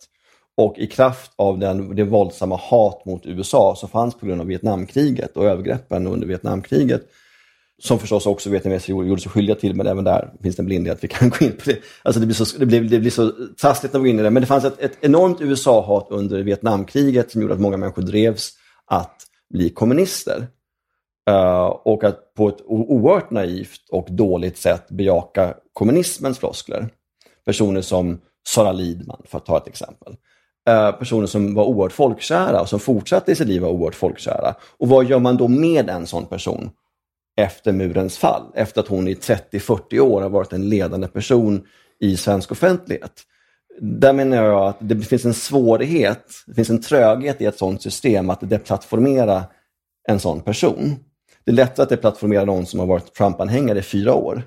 Och i kraft av den, det våldsamma hat mot USA som fanns på grund av Vietnamkriget och övergreppen under Vietnamkriget, som förstås också vietnameser gjorde sig skyldiga till, men även där finns det en blindhet. Vi kan gå in på det. Alltså det blir så, det blir, det blir så trassligt när vi går in i det. Men det fanns ett, ett enormt USA-hat under Vietnamkriget som gjorde att många människor drevs att bli kommunister. Uh, och att på ett oerhört naivt och dåligt sätt bejaka kommunismens floskler. Personer som Sara Lidman, för att ta ett exempel. Uh, personer som var oerhört folkkära och som fortsatte i sitt liv vara oerhört folkkära. Och vad gör man då med en sån person efter murens fall? Efter att hon i 30-40 år har varit en ledande person i svensk offentlighet. Där menar jag att det finns en svårighet, det finns en tröghet i ett sådant system att deplattformera en sån person. Det är lättare att deplattformera någon som har varit Trump-anhängare i fyra år.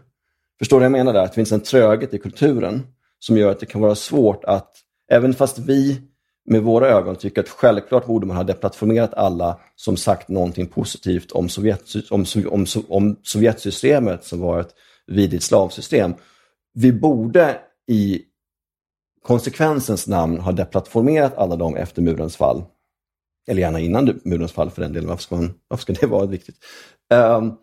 Förstår du vad jag menar där? Att det finns en tröghet i kulturen som gör att det kan vara svårt att, även fast vi med våra ögon tycker att självklart borde man ha deplattformerat alla som sagt någonting positivt om, Sovjet, om, om, om Sovjetsystemet som var ett vidrigt slavsystem. Vi borde i konsekvensens namn ha deplattformerat alla dem efter murens fall eller gärna innan murens fall för den delen. Varför ska, man, varför ska det vara viktigt? Um,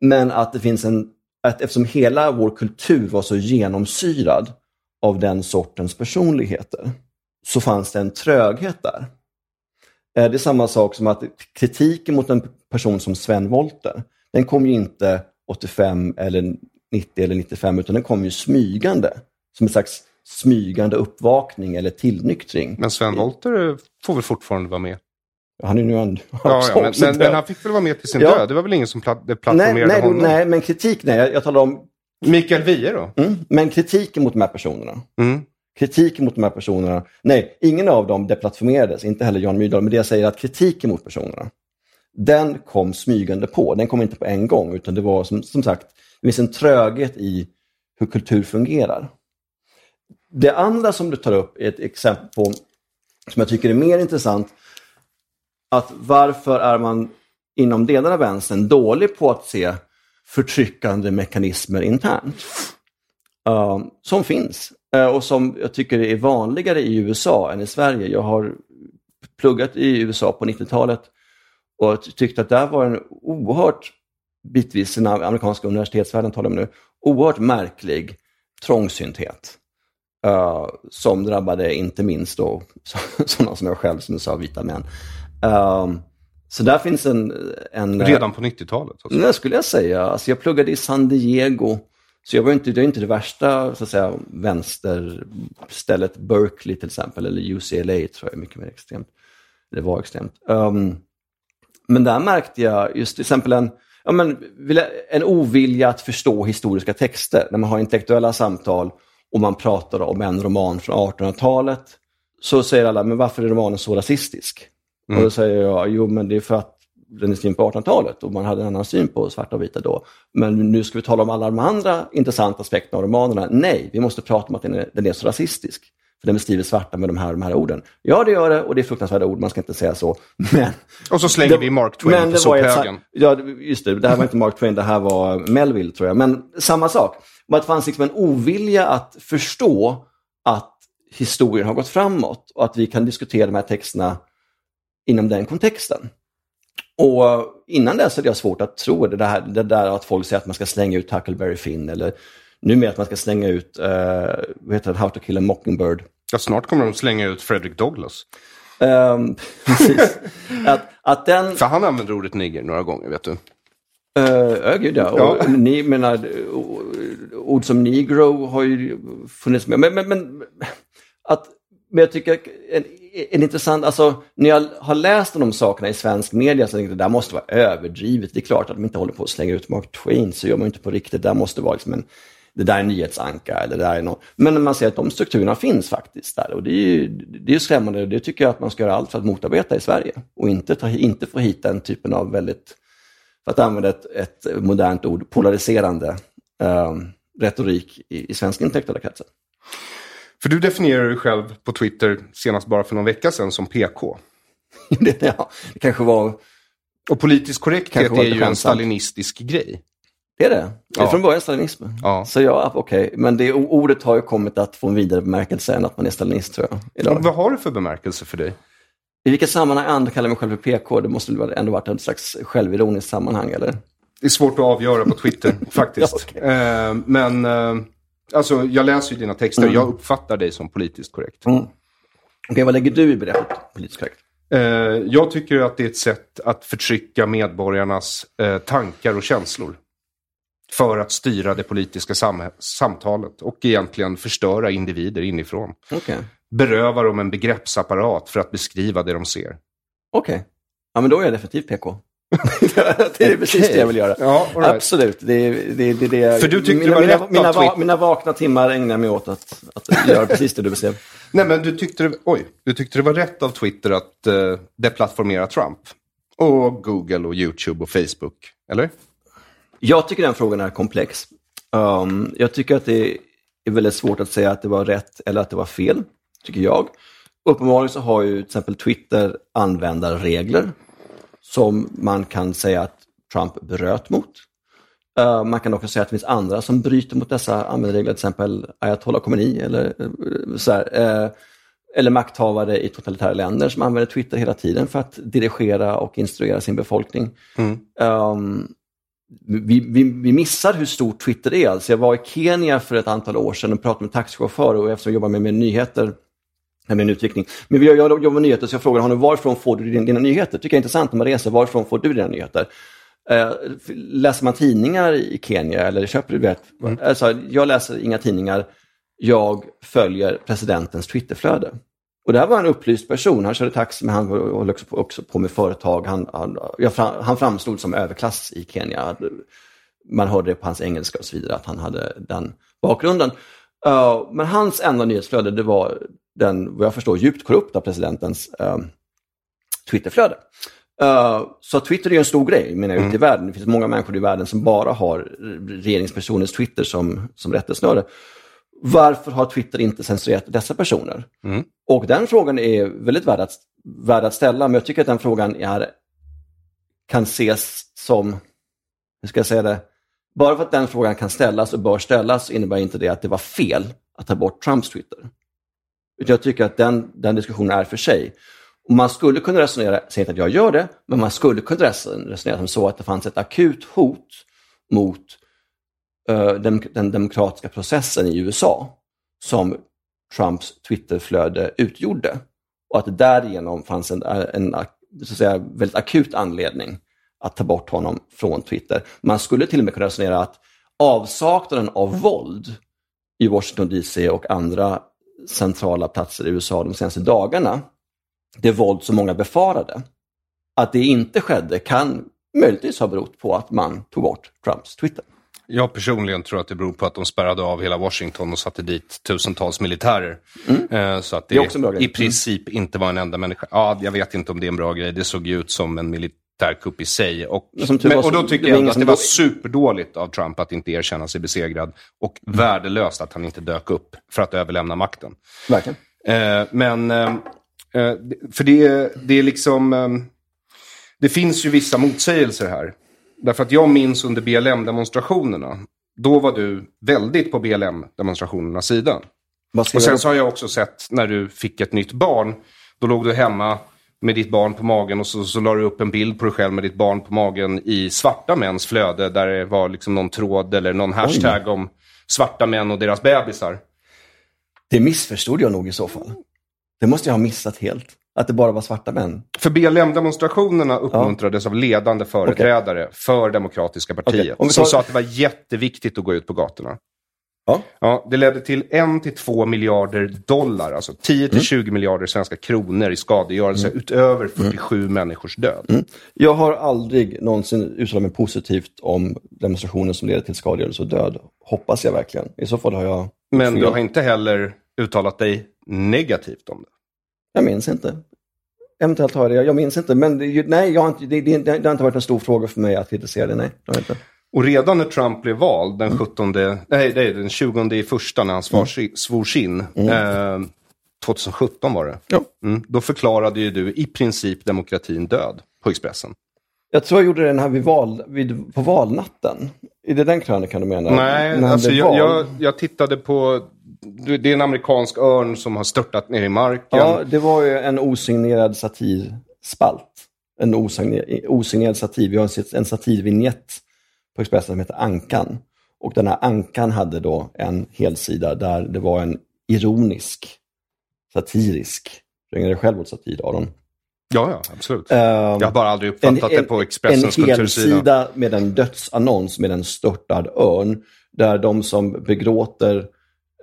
men att det finns en, att eftersom hela vår kultur var så genomsyrad av den sortens personligheter, så fanns det en tröghet där. Eh, det är samma sak som att kritiken mot en person som Sven Wollter, den kom ju inte 85 eller 90 eller 95, utan den kom ju smygande. Som en slags smygande uppvakning eller tillnyktring. Men Sven Wollter får väl fortfarande vara med? Han är nu en... Ja, ja, men, men, men, han fick väl vara med till sin ja. död? Det var väl ingen som platt, plattformerade nej, nej, honom? Nej, men kritik, nej. Jag, jag talar om... Mikael Wiehe då? Mm, men kritiken mot de här personerna. Mm. Kritiken mot de här personerna. Nej, ingen av dem deplattformerades, inte heller Jan Myrdal. Men det jag säger är att kritiken mot personerna, den kom smygande på. Den kom inte på en gång, utan det var som, som sagt, det finns en tröghet i hur kultur fungerar. Det andra som du tar upp är ett exempel på, som jag tycker är mer intressant, att varför är man inom delar av vänstern dålig på att se förtryckande mekanismer internt? Uh, som finns och som jag tycker är vanligare i USA än i Sverige. Jag har pluggat i USA på 90-talet och tyckte att det var en oerhört, bitvis den amerikanska universitetsvärlden talar om nu, oerhört märklig trångsynthet. Uh, som drabbade inte minst då sådana som jag själv, som du sa, vita män. Um, så där finns en... en Redan på 90-talet? Alltså. Det skulle jag säga. Alltså jag pluggade i San Diego. Så jag var inte, det är inte det värsta så att säga, vänsterstället. Berkeley till exempel, eller UCLA tror jag är mycket mer extremt. Det var extremt. Um, men där märkte jag just till exempel en, ja, men, en ovilja att förstå historiska texter. När man har intellektuella samtal och man pratar om en roman från 1800-talet så säger alla, men varför är romanen så rasistisk? Mm. Och då säger jag, jo men det är för att skriven på 1800-talet och man hade en annan syn på svarta och vita då. Men nu ska vi tala om alla de andra intressanta aspekterna av romanerna. Nej, vi måste prata om att den är, den är så rasistisk. För den beskriver svarta med de här, de här orden. Ja, det gör det och det är fruktansvärda ord, man ska inte säga så. Men, och så slänger det, vi Mark Twain men på sophögen. Ja, just det. Det här var inte Mark Twain, det här var Melville tror jag. Men samma sak. Det fanns liksom en ovilja att förstå att historien har gått framåt och att vi kan diskutera de här texterna inom den kontexten. Och innan dess hade jag svårt att tro det där, det där att folk säger att man ska slänga ut Huckleberry Finn eller numera att man ska slänga ut, uh, vad heter det, How to kill a Mockingbird. Ja, snart kommer de slänga ut Frederick Douglass. Um, precis. att, att den... För han använder ordet nigger några gånger, vet du. Uh, ja, gud ja. ja. Och, ni menar, ord som negro har ju funnits med. Men, men, men, att, men jag tycker en, en intressant, alltså när jag har läst om de sakerna i svensk media så tänkte jag att det där måste vara överdrivet. Det är klart att de inte håller på att slänga ut Mark Twain, så gör man inte på riktigt. Det där måste vara liksom en, det där är en nyhetsanka eller det där är något. Men när man ser att de strukturerna finns faktiskt där och det är ju det är skrämmande och det tycker jag att man ska göra allt för att motarbeta i Sverige och inte, ta, inte få hit den typen av väldigt för att använda ett, ett modernt ord, polariserande eh, retorik i, i svenska intellektuella kretsar. För du definierar dig själv på Twitter senast bara för någon vecka sedan som PK. det, ja, det kanske var... Och politisk korrekthet är ju en stalinistisk grej. Det är det. Det är Ja. från början stalinism. Ja. Så ja, okej. Men det ordet har ju kommit att få en vidare bemärkelse än att man är stalinist tror jag. Idag. Vad har det för bemärkelse för dig? I vilka sammanhang andra kallar mig själv för PK? Det måste väl ändå varit ett slags självironiskt sammanhang, eller? Det är svårt att avgöra på Twitter faktiskt. Ja, okej. eh, men eh, alltså, jag läser ju dina texter. Mm. Jag uppfattar dig som politiskt korrekt. Okej, vad lägger du i begreppet politiskt korrekt? Eh, jag tycker att det är ett sätt att förtrycka medborgarnas eh, tankar och känslor. För att styra det politiska sam- samtalet och egentligen förstöra individer inifrån. Okej. Beröva dem en begreppsapparat för att beskriva det de ser. Okej. Ja, men då är jag definitivt PK. det är precis det jag vill göra. Ja, right. Absolut. Det det, det, det, För du tyckte mina, det var mina, rätt mina, va, mina vakna timmar ägnar jag mig åt att, att göra precis det du beskrev. Nej, men du tyckte, det, oj, du tyckte det var rätt av Twitter att eh, deplattformera Trump. Och Google och YouTube och Facebook, eller? Jag tycker den frågan är komplex. Um, jag tycker att det är väldigt svårt att säga att det var rätt eller att det var fel, tycker jag. Uppenbarligen så har ju till exempel Twitter användarregler som man kan säga att Trump bröt mot. Uh, man kan också säga att det finns andra som bryter mot dessa användarregler, till exempel Ayatollah Khomeini eller, eh, så här, eh, eller makthavare i totalitära länder som använder Twitter hela tiden för att dirigera och instruera sin befolkning. Um, vi, vi, vi missar hur stort Twitter är. Alltså jag var i Kenya för ett antal år sedan och pratade med taxichaufförer och eftersom jag jobbar med, med nyheter, nämligen utveckling. Men jag, jag jobbar med nyheter så jag frågar honom varifrån får du dina, dina nyheter? Tycker jag är intressant när man reser. Varifrån får du dina nyheter? Eh, läser man tidningar i Kenya eller köper du vet? Alltså, jag läser inga tidningar. Jag följer presidentens Twitterflöde. Och det här var en upplyst person. Han körde taxi men han håller också på, också på med företag. Han, han, jag han framstod som överklass i Kenya. Man hörde det på hans engelska och så vidare att han hade den bakgrunden. Uh, men hans enda nyhetsflöde det var den, vad jag förstår, djupt korrupta presidentens uh, Twitterflöde. Uh, så Twitter är en stor grej menar jag, ute i världen. Det finns många människor i världen som bara har regeringspersoners Twitter som, som rättesnöre. Varför har Twitter inte censurerat dessa personer? Och den frågan är väldigt värd att, värd att ställa, men jag tycker att den frågan är, kan ses som, hur ska jag säga det, bara för att den frågan kan ställas och bör ställas innebär inte det att det var fel att ta bort Trumps Twitter. Utan jag tycker att den, den diskussionen är för sig. Och man skulle kunna resonera, säger inte att jag gör det, men man skulle kunna resonera som så att det fanns ett akut hot mot uh, den, den demokratiska processen i USA som Trumps Twitterflöde utgjorde. Och att det därigenom fanns en, en så att säga, väldigt akut anledning att ta bort honom från Twitter. Man skulle till och med kunna resonera att avsaknaden av våld i Washington DC och andra centrala platser i USA de senaste dagarna, det våld som många befarade, att det inte skedde kan möjligtvis ha berott på att man tog bort Trumps Twitter. Jag personligen tror att det beror på att de spärrade av hela Washington och satte dit tusentals militärer. Eh, Så att det, Det i princip inte var en enda människa. Ja, jag vet inte om det är en bra grej. Det såg ju ut som en militärkupp i sig. Och, Men och då tycker jag att det var superdåligt av Trump att inte erkänna sig besegrad. Och värdelöst att han inte dök upp för att överlämna makten. Verkligen. Eh, men, eh, eh, för det, det är liksom, eh, det finns ju vissa motsägelser här. Därför att jag minns under BLM-demonstrationerna, då var du väldigt på BLM-demonstrationernas sida. Och sen så har jag också sett när du fick ett nytt barn, då låg du hemma med ditt barn på magen och så, så la du upp en bild på dig själv med ditt barn på magen i svarta mäns flöde där det var liksom någon tråd eller någon hashtag om svarta män och deras bebisar. Det missförstod jag nog i så fall. Det måste jag ha missat helt. Att det bara var svarta män. För BLM-demonstrationerna uppmuntrades av ledande företrädare för Demokratiska partiet. Vi Som tar- sa att det var jätteviktigt att gå ut på gatorna. Ja. Ja, det ledde till 1-2 miljarder dollar, alltså 10-20 miljarder svenska kronor i skadegörelse utöver 47 människors död. Jag har aldrig någonsin uttalat mig positivt om demonstrationer som leder till skadegörelse och död. Hoppas jag verkligen. I så fall har jag Men du har inte heller uttalat dig negativt om det. Jag minns inte. eventuellt har jag det. Jag minns inte. Men det, nej, jag har inte, det, det, det har inte varit en stor fråga för mig att kritisera det. Nej, det har inte. Och redan när Trump blev vald den 17, nej, nej den 20 i första när han svar, svors in, eh, 2017 var det, Ja. mm, då förklarade ju du i princip demokratin död på Expressen. Jag tror jag gjorde den här vid val, vid, på valnatten. Är det den krönikan du menar? Nej, När alltså det jag, jag, jag tittade på, det är en amerikansk örn som har störtat ner i marken. Ja, det var ju en osignerad satirspalt. En osignerad, osignerad satir. Vi har sett en satirvinjett på Expressen som heter Ankan. Och den här Ankan hade då en helsida där det var en ironisk, satirisk, du ägnar dig själv åt satir Aron. Ja, ja, absolut. Ehm, jag har bara aldrig uppfattat det på Expressens en kultursida. helsida med en dödsannons med en störtad örn. Där de som begråter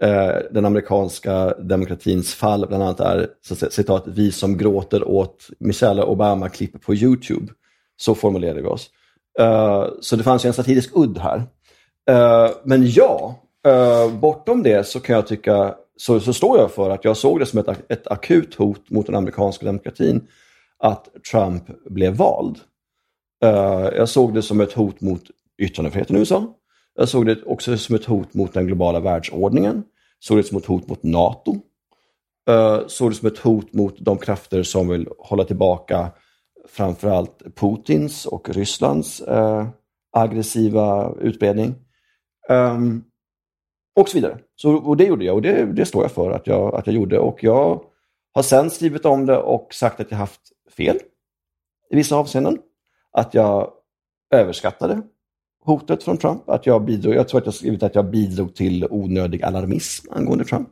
eh, den amerikanska demokratins fall bland annat är så citat, vi som gråter åt Michelle Obama-klipp på YouTube. Så formulerade vi oss. Eh, så det fanns ju en satirisk udd här. Uh, men ja, uh, bortom det så kan jag tycka, så, så står jag för att jag såg det som ett, ett akut hot mot den amerikanska demokratin att Trump blev vald. Jag såg det som ett hot mot yttrandefriheten i USA. Jag såg det också som ett hot mot den globala världsordningen. Såg det som ett hot mot NATO. Uh, såg det som ett hot mot de krafter som vill hålla tillbaka framförallt Putins och Rysslands eh, aggressiva utbredning. Um, och så vidare. Så, och det gjorde jag och det, det står jag för att jag, att jag gjorde. Och jag har sen skrivit om det och sagt att jag haft fel i vissa avseenden. Att jag överskattade hotet från Trump. Att jag, bidrog, jag tror att jag skrivit att jag bidrog till onödig alarmism angående Trump.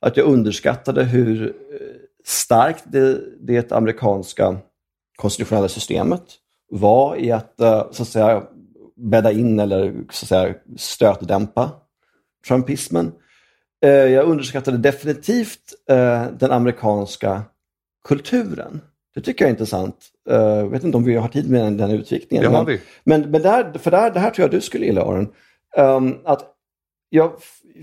Att jag underskattade hur eh, starkt det, det amerikanska konstitutionella systemet var i att, eh, så att säga, bädda in eller så att säga, stötdämpa trumpismen. Eh, Jag underskattade definitivt eh, den amerikanska kulturen. Det tycker jag är intressant. Jag vet inte om vi har tid med den, utvikningen. Det har vi. Men, men där, för där, det här tror jag du skulle gilla, Aron. Um, att jag,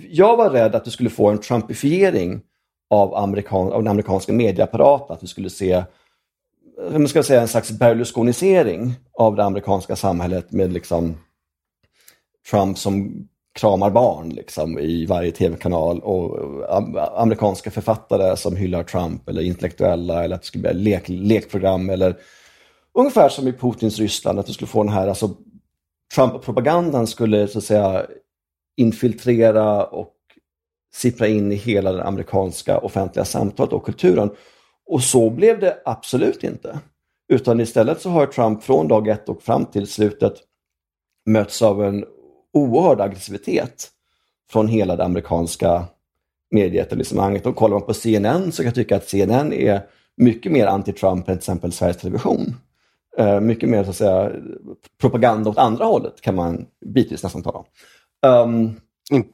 jag var rädd att du skulle få en trumpifiering av, amerikan, av den amerikanska medieapparaten. Att du skulle se Eh, man ska säga, en slags berlusconisering av det amerikanska samhället med liksom Trump som kramar barn liksom, i varje tv-kanal och eh, amerikanska författare som hyllar Trump eller intellektuella eller att det skulle bli lek, lekprogram eller ungefär som i Putins Ryssland, att du skulle få den här, alltså Trump-propagandan skulle så att säga infiltrera och sippra in i hela det amerikanska offentliga samtalet och kulturen. Och så blev det absolut inte. Utan istället så har Trump från dag ett och fram till slutet mötts av en oerhörd aggressivitet från hela det amerikanska medieetablissemanget. Och kollar man på CNN så kan jag tycka att CNN är mycket mer anti-Trump än till exempel Sveriges Television. Uh, mycket mer så att säga, propaganda åt andra hållet kan man bitvis nästan tala om. Um, in,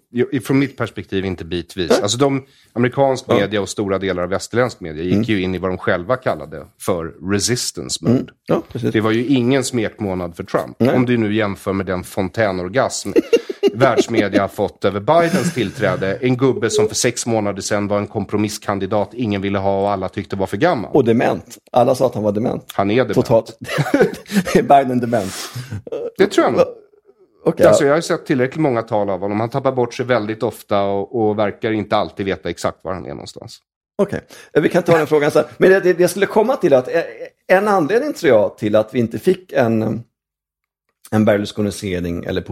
från mitt perspektiv inte bitvis. Alltså de, amerikansk media och stora delar av västerländsk media gick ju in i vad de själva kallade för resistance mode. ja, precis. Det var ju ingen smekmånad för Trump. Om du nu jämför med den fontänorgasm världsmedia har fått över Bidens tillträde. En gubbe som för sex månader sedan var en kompromisskandidat ingen ville ha och alla tyckte var för gammal. Och dement. Alla sa att han var dement. Han är dement. Totalt. Biden dement? Det tror jag nog. Okej, Alltså, jag har sett tillräckligt många tal av honom. Han tappar bort sig väldigt ofta och, och verkar inte alltid veta exakt var han är någonstans. Okej, vi kan ta den frågan sen. Men det, det, det skulle komma till att eh, en anledning tror jag till att vi inte fick en, en berlusconisering eller,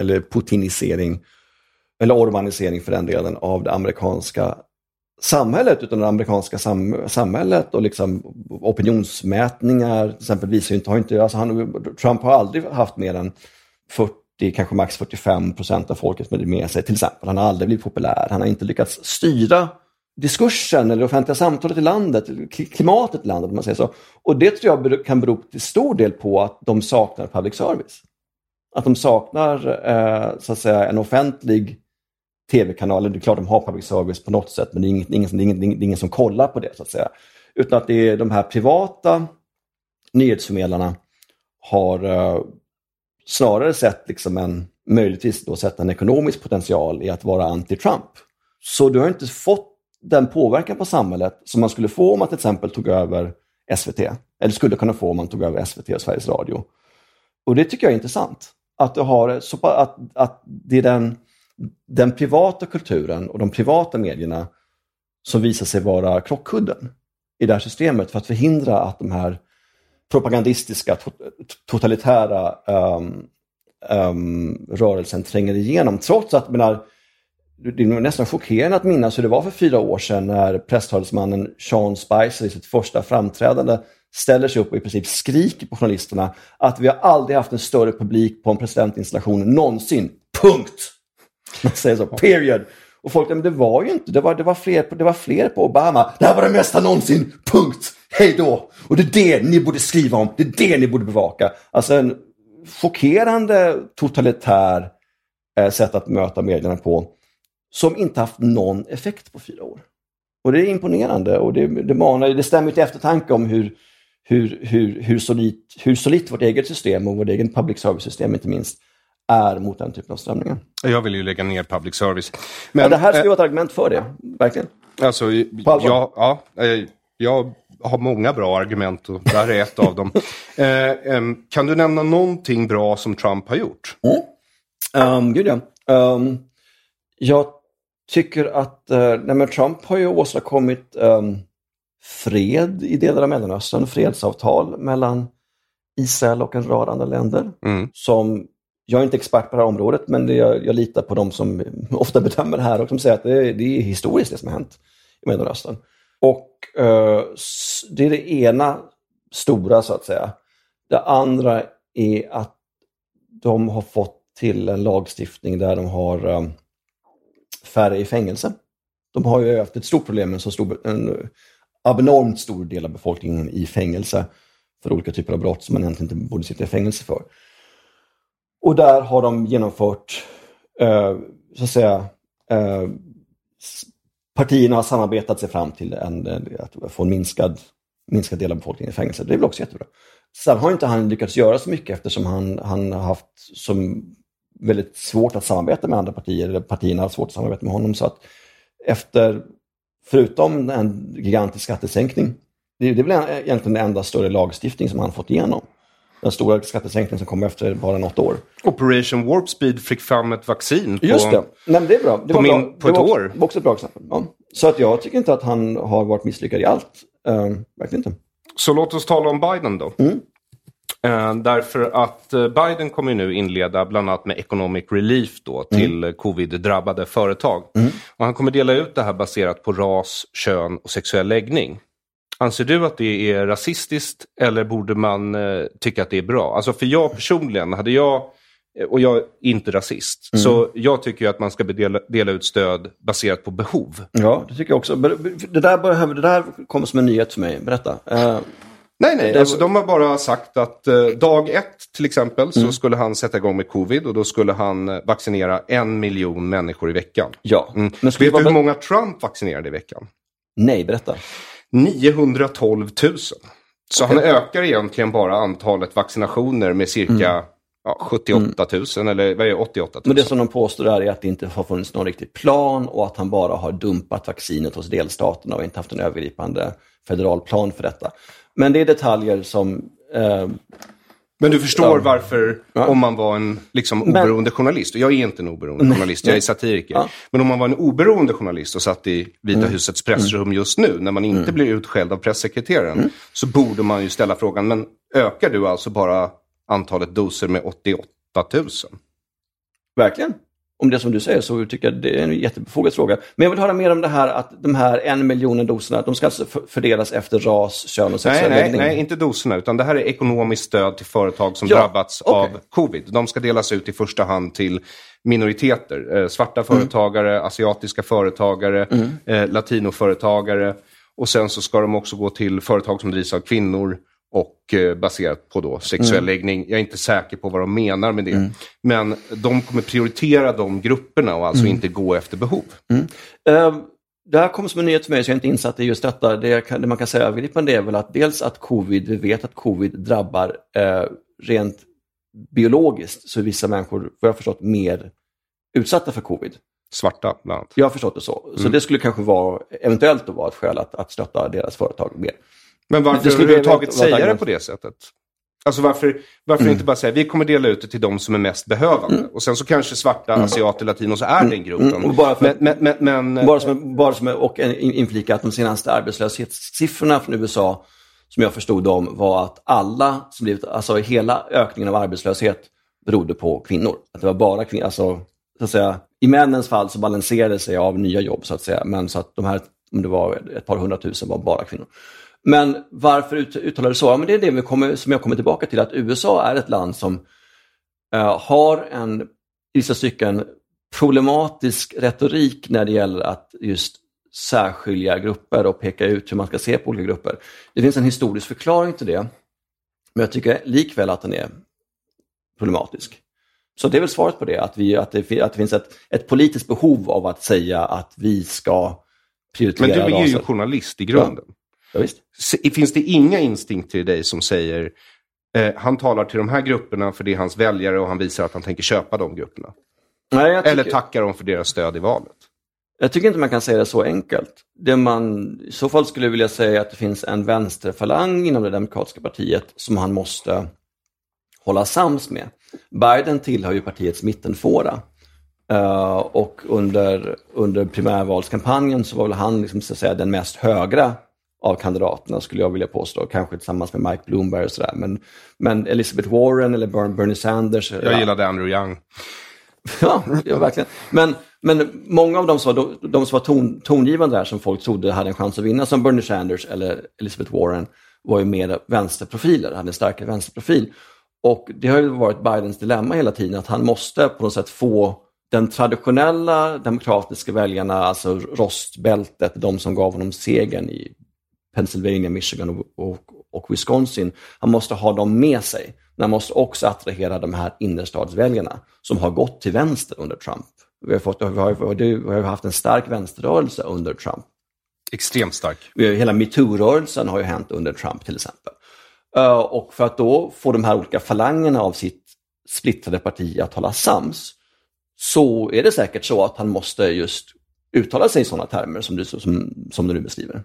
eller putinisering eller orbanisering för den delen av det amerikanska samhället utan det amerikanska sam, samhället och liksom opinionsmätningar till exempel visar inte, har inte alltså han, Trump har aldrig haft mer än 40, kanske max 45 procent av folket med, med sig till exempel. Han har aldrig blivit populär, han har inte lyckats styra diskursen eller det offentliga samtalet i landet, klimatet i landet om man säger så. Och det tror jag kan bero till stor del på att de saknar public service. Att de saknar eh, så att säga en offentlig tv-kanal. Det är klart de har public service på något sätt, men det är, inget, ingen, som- det är ingen, det är ingen som kollar på det så att säga. Utan att det är de här privata nyhetsförmedlarna har eh, snarare sett liksom en, möjligtvis då sett en ekonomisk potential i att vara anti-Trump. Så du har inte fått den påverkan på samhället som man skulle få om man till exempel tog över SVT. Eller skulle kunna få om man tog över SVT och Sveriges Radio. Och det tycker jag är intressant. Att, det har, så, att, att det är den, den privata kulturen och de privata medierna som visar sig vara krockkudden i det här systemet för att förhindra att de här propagandistiska, totalitära um, um, rörelsen tränger igenom. Trots att, menar, det är nästan chockerande att minnas hur det var för fyra år sedan när presstalesmannen Sean Spicer i sitt första framträdande ställer sig upp och i princip skriker på journalisterna att vi har aldrig haft en större publik på en presidentinstallation någonsin. Punkt! Man säger så, period. Och folk, men det var ju inte, det var, det var, fler, på, det var fler på Obama. Det här var det mesta någonsin, punkt! Hej då! Och det är det ni borde skriva om, det är det ni borde bevaka. Alltså en chockerande totalitär eh, sätt att möta medierna på som inte haft någon effekt på fyra år. Och det är imponerande och det, det, manar, det stämmer till eftertanke om hur, hur, hur, hur, solitt, hur solitt vårt eget system och vårt egen public service-system inte minst är mot den typen av strömningar. Jag vill ju lägga ner public service. Men, ja, det här skulle äh, vara ett argument för det, verkligen. Alltså, ja, ja, eh, jag har många bra argument och där är ett av dem. Eh, eh, kan du nämna någonting bra som Trump har gjort? Mm. Um, gud ja. Um, jag tycker att uh, nej, Trump har ju åstadkommit um, fred i delar av Mellanöstern, fredsavtal mellan Israel och en rad andra länder. Mm. Som, jag är inte expert på det här området, men det, jag, jag, litar på de som ofta bedömer det här och som säger att det, det är historiskt det som har hänt i Mellanöstern. Och Eh, det är det ena stora så att säga. Det andra är att de har fått till en lagstiftning där de har eh, färre i fängelse. De har ju haft ett stort problem med en så stor, en eh, abnormt stor del av befolkningen i fängelse för olika typer av brott som man egentligen inte borde sitta i fängelse för. Och där har de genomfört, eh, så att säga, eh, partierna har samarbetat sig fram till en, eh, att få en minskad, minskad del av befolkningen i fängelse. Det är väl också jättebra. Sen har inte han lyckats göra så mycket eftersom han, han har haft som väldigt svårt att samarbeta med andra partier, eller partierna har svårt att samarbeta med honom. Så att efter, förutom en gigantisk skattesänkning, det, det är väl egentligen den enda större lagstiftning som han fått igenom. Den stora skattesänkningen som kom efter bara något år. Operation Warp Speed fick fram ett vaccin på, Just det. Nej, det är bra. Det på, min, bra. på ett det var år. Det var också ett bra exempel. Ja. Så att jag tycker inte att han har varit misslyckad i allt. Uh, verkligen inte. Så låt oss tala om Biden då. Mm. Uh, därför att uh, Biden kommer nu inleda bland annat med economic relief då mm. till mm. covid-drabbade företag. Mm. Och han kommer dela ut det här baserat på ras, kön och sexuell läggning. Anser du att det är rasistiskt eller borde man uh, tycka att det är bra? Alltså för jag personligen, hade jag och jag är inte rasist. Mm. Så jag tycker att man ska dela, dela ut stöd baserat på behov. Ja, det tycker jag också. Det där, behöver, det där kommer som en nyhet för mig. Berätta. Nej, nej. Alltså, de har bara sagt att eh, dag ett till exempel så mm. skulle han sätta igång med covid och då skulle han eh, vaccinera en miljon människor i veckan. Ja. Mm. Vet du hur många Trump vaccinerade i veckan? Nej, berätta. 912 000. Så okay. han ökar egentligen bara antalet vaccinationer med cirka mm. ja, 78 000 mm. eller vad är det, 88 000. Men det som de påstår är att det inte har funnits någon riktig plan och att han bara har dumpat vaccinet hos delstaterna och inte haft en övergripande federal plan för detta. Men det är detaljer som... Eh, men du förstår ja. varför, ja. om man var en liksom, oberoende men, journalist, och jag är inte en oberoende nej, journalist, jag är satiriker, ja. men om man var en oberoende journalist och satt i Vita mm. husets pressrum mm. just nu, när man inte mm. blir utskälld av pressekreteraren, mm. så borde man ju ställa frågan, men ökar du alltså bara antalet doser med 88 000? Verkligen om det som du säger så tycker jag det är en jättebefogad fråga. Men jag vill höra mer om det här att de här en miljonen doserna, de ska alltså fördelas efter ras, kön och sexuell nej, nej, nej, inte doserna, utan det här är ekonomiskt stöd till företag som ja, drabbats okay. av covid. De ska delas ut i första hand till minoriteter, eh, svarta mm. företagare, asiatiska företagare, mm. eh, latinoföretagare. Och sen så ska de också gå till företag som drivs av kvinnor, och eh, baserat på då sexuell mm. läggning. Jag är inte säker på vad de menar med det. Mm. Men de kommer prioritera de grupperna och alltså mm. inte gå efter behov. Uh, det här kommer som en nyhet för mig, så jag är inte insatt i just detta. Det, kan, det man kan säga övergripande är väl att dels att covid, vi vet att covid drabbar uh, rent biologiskt, så är vissa människor, vad jag har förstått, mer utsatta för covid. Svarta bland annat. Jag har förstått det så. Så mm. det skulle kanske vara, eventuellt vara ett skäl att, att stötta deras företag mer. Men varför överhuvudtaget säga det på det sättet? Alltså varför, varför inte bara säga vi kommer dela ut det till de som är mest behövande. Och sen så kanske svarta, asiater, latinos är den gruppen. Mm, och bara för men, men, men, Bara som, bara som och en- in- inflika att de senaste arbetslöshetssiffrorna från USA, som jag förstod dem, var att alla som blivit, alltså hela ökningen av arbetslöshet berodde på kvinnor. Att det var bara kvinnor, alltså, så att säga, i männens fall så balanserade det sig av nya jobb, så att säga, men så att de här, om det var ett par hundratusen, var bara kvinnor. Men varför ut, uttalar det så? Ja, men det är det vi kommer, som jag kommer tillbaka till, att USA är ett land som eh, har en, i vissa stycken, problematisk retorik när det gäller att just särskilja grupper och peka ut hur man ska se på olika grupper. Det finns en historisk förklaring till det, men jag tycker likväl att den är problematisk. Så det är väl svaret på det, att, vi, att, det, att det finns ett, ett politiskt behov av att säga att vi ska prioritera men du är ju raser. journalist i grunden. Ja, Se- Finns det inga instinkter i dig som säger eh, han talar till de här grupperna för det är hans väljare och han visar att han tänker köpa de grupperna? Nej, tycker, Eller tackar dem för deras stöd i valet? Jag tycker inte man kan säga det så enkelt. Det man i så fall skulle vilja säga är att det finns en vänsterfalang inom det demokratiska partiet som han måste hålla sams med. Biden tillhör ju partiets mittenfåra. Eh, och under, under primärvalskampanjen så var väl han liksom, så att säga, den mest högra av kandidaterna skulle jag vilja påstå, kanske tillsammans med Mike Bloomberg och sådär. Men, men Elizabeth Warren eller Bern- Bernie Sanders. Jag gillade Andrew Young. Ja, ja verkligen. Men, men många av dem som var, de, de som var ton, tongivande där, som folk trodde hade en chans att vinna, som Bernie Sanders eller Elizabeth Warren, var ju mer vänsterprofiler, hade en starkare vänsterprofil. Och det har ju varit Bidens dilemma hela tiden, att han måste på något sätt få den traditionella demokratiska väljarna, alltså rostbältet, de som gav honom segern i Pennsylvania, Michigan och, och, och Wisconsin. Han måste ha dem med sig. Men han måste också attrahera de här innerstadsväljarna som har gått till vänster under Trump. Vi har, fått, vi har, vi har haft en stark vänsterrörelse under Trump. Extremt stark. Har- Hela metoo-rörelsen har ju hänt under Trump till exempel. Eh, Och för att då få de här olika falangerna av sitt splittrade parti att hålla sams, så är det säkert så att han måste just uttala sig i sådana termer som du, som, som du nu beskriver.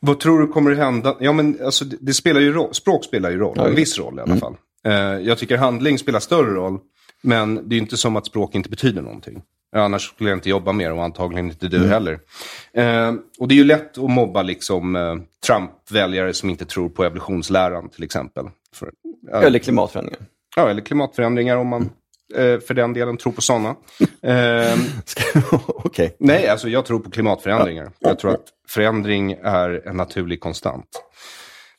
Vad tror du kommer att hända? Ja, men alltså, det, spelar ju roll. Språk spelar ju roll. Ja, en viss roll i alla fall. Eh, jag tycker handling spelar större roll. Men det är inte som att språk inte betyder någonting. Annars skulle jag inte jobba mer och antagligen inte du heller. Eh, och det är ju lätt att mobba liksom, eh, Trump-väljare som inte tror på evolutionsläran till exempel. För, ja, Eller klimatförändringar. ja, eller klimatförändringar om man eh, för den delen tror på sådana. Eh, Okej. Nej, alltså jag tror på klimatförändringar. Jag tror att förändring är en naturlig konstant.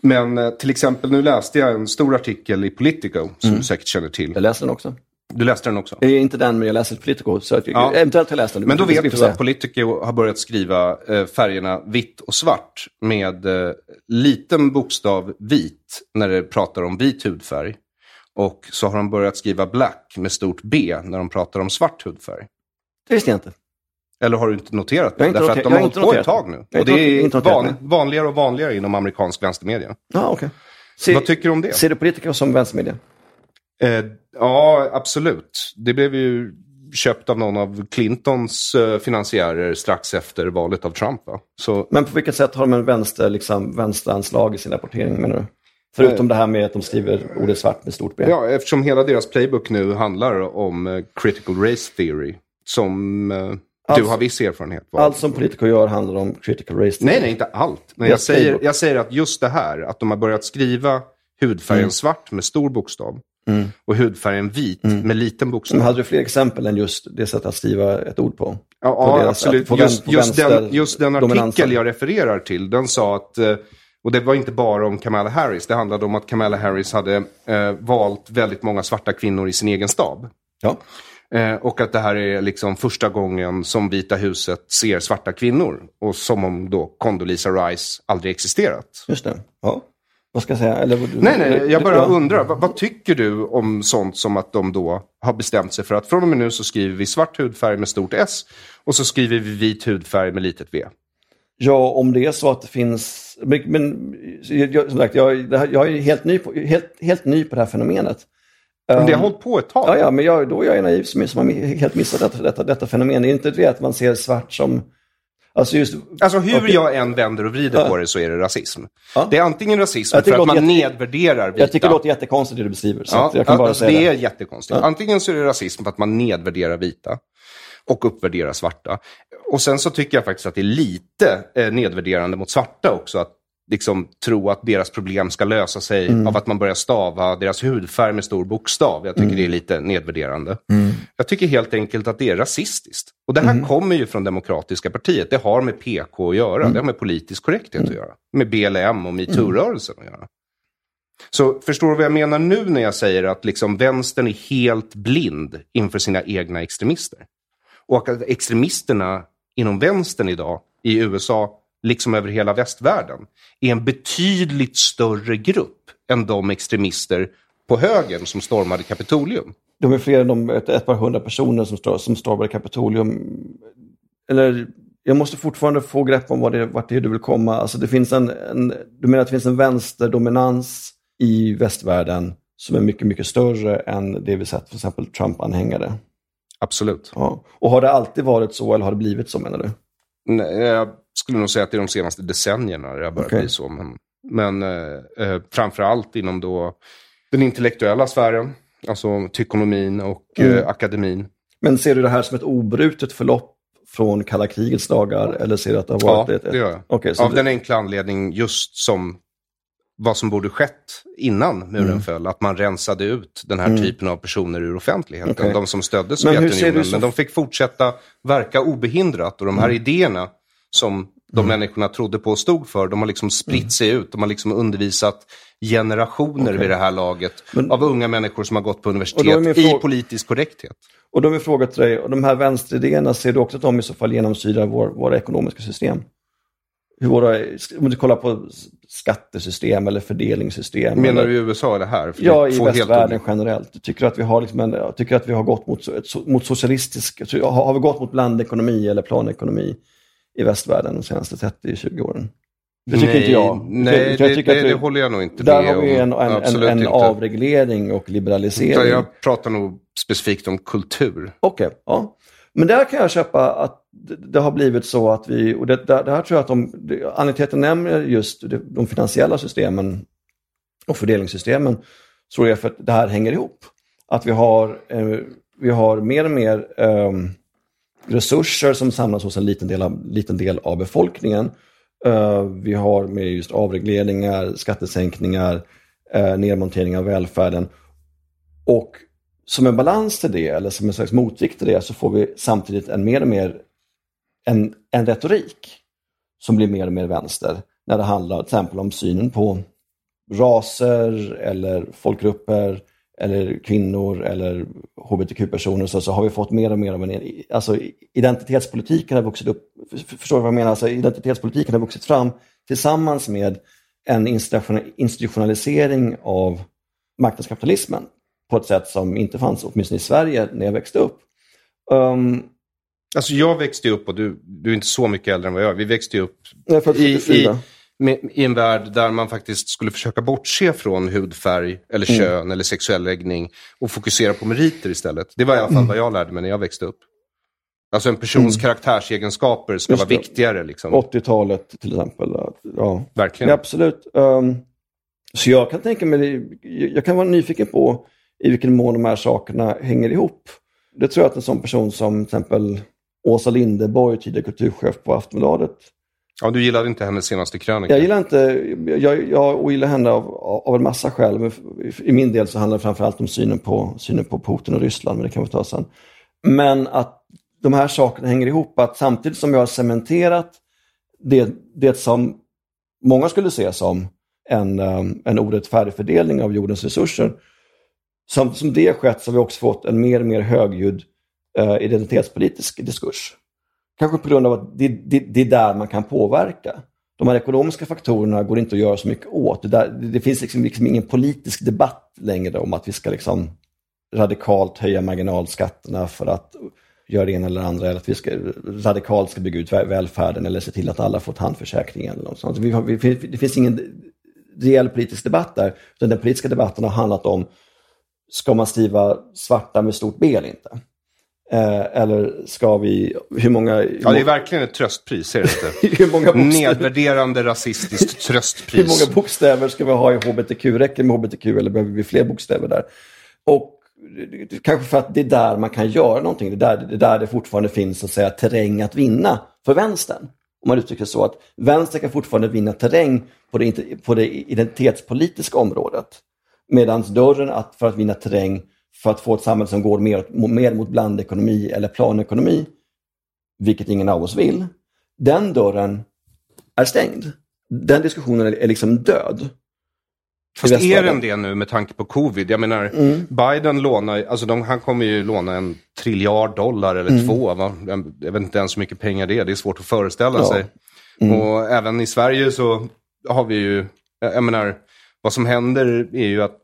Men eh, till exempel, nu läste jag en stor artikel i Politico, som du säkert känner till. Jag läste den också. Du läste den också? Det är inte den, men jag läser Politico. Så att, Ja. Eventuellt har jag läst den. Men då vet du att Politico har börjat skriva eh, färgerna vitt och svart med eh, liten bokstav vit när det pratar om vit hudfärg. Och så har de börjat skriva black med stort B när de pratar om svart hudfärg. Det visste jag inte. Eller har du inte noterat det? inte Därför noter- att de har hållit på ett tag nu. Och det är van, vanligare och vanligare inom amerikansk vänstermedia. Ja, okej. Se- Vad tycker du om det? Ser du Politico som vänstermedia? Eh, ja, absolut. Det blev ju köpt av någon av Clintons eh, finansiärer strax efter valet av Trump. Va? Så, Men på vilket sätt har de en vänster, liksom, vänsteranslag i sin rapportering menar du? Förutom det här med att de skriver ordet svart med stort B. ja, eftersom hela deras playbook nu handlar om eh, critical race theory, som eh, du Alltså- har viss erfarenhet av. Allt som Politico gör handlar om critical race. Nej, nej, inte allt. Men jag säger, jag säger att just det här, att de har börjat skriva hudfärgen Mm. svart med stor bokstav och hudfärgen vit med liten bokstav. Men hade du fler exempel än just det sättet att skriva ett ord på? Ja, På ja deras- absolut. Just, vän- just, vänster den, just den dominansen. artikel jag refererar till, den sa att, eh, och det var inte bara om Kamala Harris, det handlade om att Kamala Harris hade eh, valt väldigt många svarta kvinnor i sin egen stab. Ja. Eh, och att det här är liksom första gången som Vita huset ser svarta kvinnor. Och som om då Condoleezza Rice aldrig existerat. Just det. Ja. Vad ska jag säga? Eller, Nej, nej, jag bara Ja. undrar, vad, vad tycker du om sånt som att de då har bestämt sig för att från och med nu så skriver vi svart hudfärg med stort S och så skriver vi vit hudfärg med litet V. Ja, om det är så att det finns... Men, jag, som sagt, jag, jag är helt ny, på, helt, helt ny på det här fenomenet. Men det har hållit på ett tag. Ja, ja, men jag, då är jag naiv som, som har helt missat detta, detta, detta fenomen. Det är inte det att man ser svart som... Alltså, just, Alltså hur okej. jag än vänder och vrider Ja. på det så är det rasism. Ja. Det är antingen rasism för att man jätte- nedvärderar vita. Jag tycker det låter jättekonstigt det du beskriver. Så Ja, jag kan bara alltså, säga det det. är jättekonstigt. Antingen så är det rasism för att man nedvärderar vita och uppvärderar svarta. Och sen så tycker jag faktiskt att det är lite eh, nedvärderande mot svarta också. Att liksom tro att deras problem ska lösa sig Mm. av att man börjar stava deras hudfärg med stor bokstav. Jag tycker Mm. det är lite nedvärderande. Jag tycker helt enkelt att det är rasistiskt. Och det här Mm. kommer ju från Demokratiska partiet. Det har med PK att göra. Mm. Det har med politisk korrekthet att göra. Med BLM och metoo-rörelsen att göra. Så förstår du vad jag menar nu när jag säger att liksom vänstern är helt blind inför sina egna extremister? Och att extremisterna inom vänstern idag i USA, liksom över hela västvärlden, är en betydligt större grupp än de extremister på högern som stormade Kapitolium. De är fler än de ett, ett par hundra personer som, som stormade Kapitolium. Eller, jag måste fortfarande få grepp om vad det, vart det är du vill komma. Alltså det finns en, en, du menar att det finns en vänsterdominans i västvärlden som är mycket, mycket större än det vi sett för exempel Trump-anhängare. Absolut. Ja. Och har det alltid varit så eller har det blivit så menar du? Nej, jag skulle nog säga att det är de senaste decennierna det har börjat Okej. bli så. Men, men eh, eh, framför allt inom då den intellektuella sfären, alltså tykonomin och Mm. eh, akademin. Men ser du det här som ett obrutet förlopp från kalla krigets dagar eller ser du att det har Ja, varit ett... ett... det gör jag. Så Av det- den enkla anledning just som vad som borde skett innan muren Mm. föll. Att man rensade ut den här typen av personer ur offentligheten. Okej. De som stödde Men Sovjetunionen. Men, Mm. de fick fortsätta verka obehindrat. Och de här idéerna som de människorna trodde på och stod för, de har liksom spritt Mm. sig ut. De har liksom undervisat generationer vid det här laget Men- av unga människor som har gått på universitet i politisk korrekthet. Och då är min fråga till dig, och de här vänsteridéerna, ser du också att de i så fall genomsyrar vår, våra ekonomiska system? Hur våra, om du kollar på skattesystem eller fördelningssystem. Menar du i USA eller här? För Ja, det i västvärlden generellt. Tycker att vi har, liksom en, jag tycker att vi har gått mot, mot socialistisk, har, vi gått mot blandekonomi eller planekonomi i västvärlden de senaste 30-20 åren? Det tycker nej, inte jag. Nej, jag det, tycker det, att vi- det håller jag nog inte Där med har vi en, om. en, en, en avreglering och liberalisering. Jag pratar nog specifikt om kultur. Okej, ja. Men där kan jag köpa att det, det har blivit så att vi, och det, det, det här tror jag att de, anledningen till att jag nämner just de, de finansiella systemen och fördelningssystemen, tror jag för att det här hänger ihop. Att vi har, eh, vi har mer och mer eh, resurser som samlas hos en liten del av, liten del av befolkningen. Eh, vi har med just avregleringar, skattesänkningar, eh, nedmontering av välfärden. Och som en balans till det, eller som en slags motvikt till det, så får vi samtidigt en mer och mer en, en retorik som blir mer och mer vänster. När det handlar till exempel om synen på raser eller folkgrupper eller kvinnor eller hbtq-personer så, så har vi fått mer och mer av en... Alltså identitetspolitiken har vuxit upp, förstår du vad jag menar? Alltså, identitetspolitiken har vuxit fram tillsammans med en institutionalisering av marknadskapitalismen på ett sätt som inte fanns, åtminstone i Sverige, när jag växte upp. Um, Alltså jag växte upp, och du, du är inte så mycket äldre än vad jag är, vi växte upp född i, i, 74. med, i en värld där man faktiskt skulle försöka bortse från hudfärg eller Mm. kön eller sexuell läggning och fokusera på meriter istället. Det var i alla fall Mm. vad jag lärde mig när jag växte upp. Alltså en persons karaktärsegenskaper ska Just vara det. viktigare. Liksom. 80-talet till exempel. Ja. Verkligen. Ja, absolut. Um, så jag kan tänka mig, jag kan vara nyfiken på i vilken mån de här sakerna hänger ihop. Det tror jag att en sån person som till exempel Åsa Linderborg, tidigare kulturchef på Aftonbladet. Ja, du gillade inte hennes senaste krönika. Jag gillar inte, jag, jag ogillar henne av, av en massa skäl. Men I min del så handlar det framförallt om synen på, synen på Putin och Ryssland, men det kan vi ta sen. Men att de här sakerna hänger ihop, att samtidigt som jag har cementerat det, det som många skulle se som en, um, en orättfärdig fördelning av jordens resurser. Som, som det skett så har vi också fått en mer och mer högljudd Eh, identitetspolitisk diskurs. Kanske på grund av att det, det, det är där man kan påverka. De här ekonomiska faktorerna går inte att göra så mycket åt. Det, där, det, det finns liksom, liksom ingen politisk debatt längre om att vi ska liksom radikalt höja marginalskatterna för att göra det ena eller andra, eller att vi ska, radikalt ska bygga ut välfärden eller se till att alla får tandförsäkring eller något sånt. Vi vi, det finns ingen reell politisk debatt där, utan den politiska debatten har handlat om, ska man skriva svarta med stort B eller inte? Eh, eller ska vi, hur många... Ja, det är verkligen ett tröstpris, är det inte? hur många bokstäver, Nedvärderande rasistiskt hur tröstpris. många bokstäver ska vi ha i hbtq? Räcker det med hbtq eller behöver vi fler bokstäver där? Och kanske för att det är där man kan göra någonting. Det är där det, är där det fortfarande finns så att säga, terräng att vinna för vänstern. Om man uttrycker det så att vänstern kan fortfarande vinna terräng på det, på det identitetspolitiska området. Medan dörren att, för att vinna terräng för att få ett samhälle som går mer, mer mot blandekonomi eller planekonomi, vilket ingen av oss vill, den dörren är stängd. Den diskussionen är, är liksom död. Fast är den det nu med tanke på covid? Jag menar, Mm. Biden lånar, alltså de, han kommer ju låna en triljard dollar eller Mm. två. Va? Jag vet inte ens hur mycket pengar det är, det är svårt att föreställa Ja. sig. Mm. Och även i Sverige så har vi ju, jag menar, vad som händer är ju att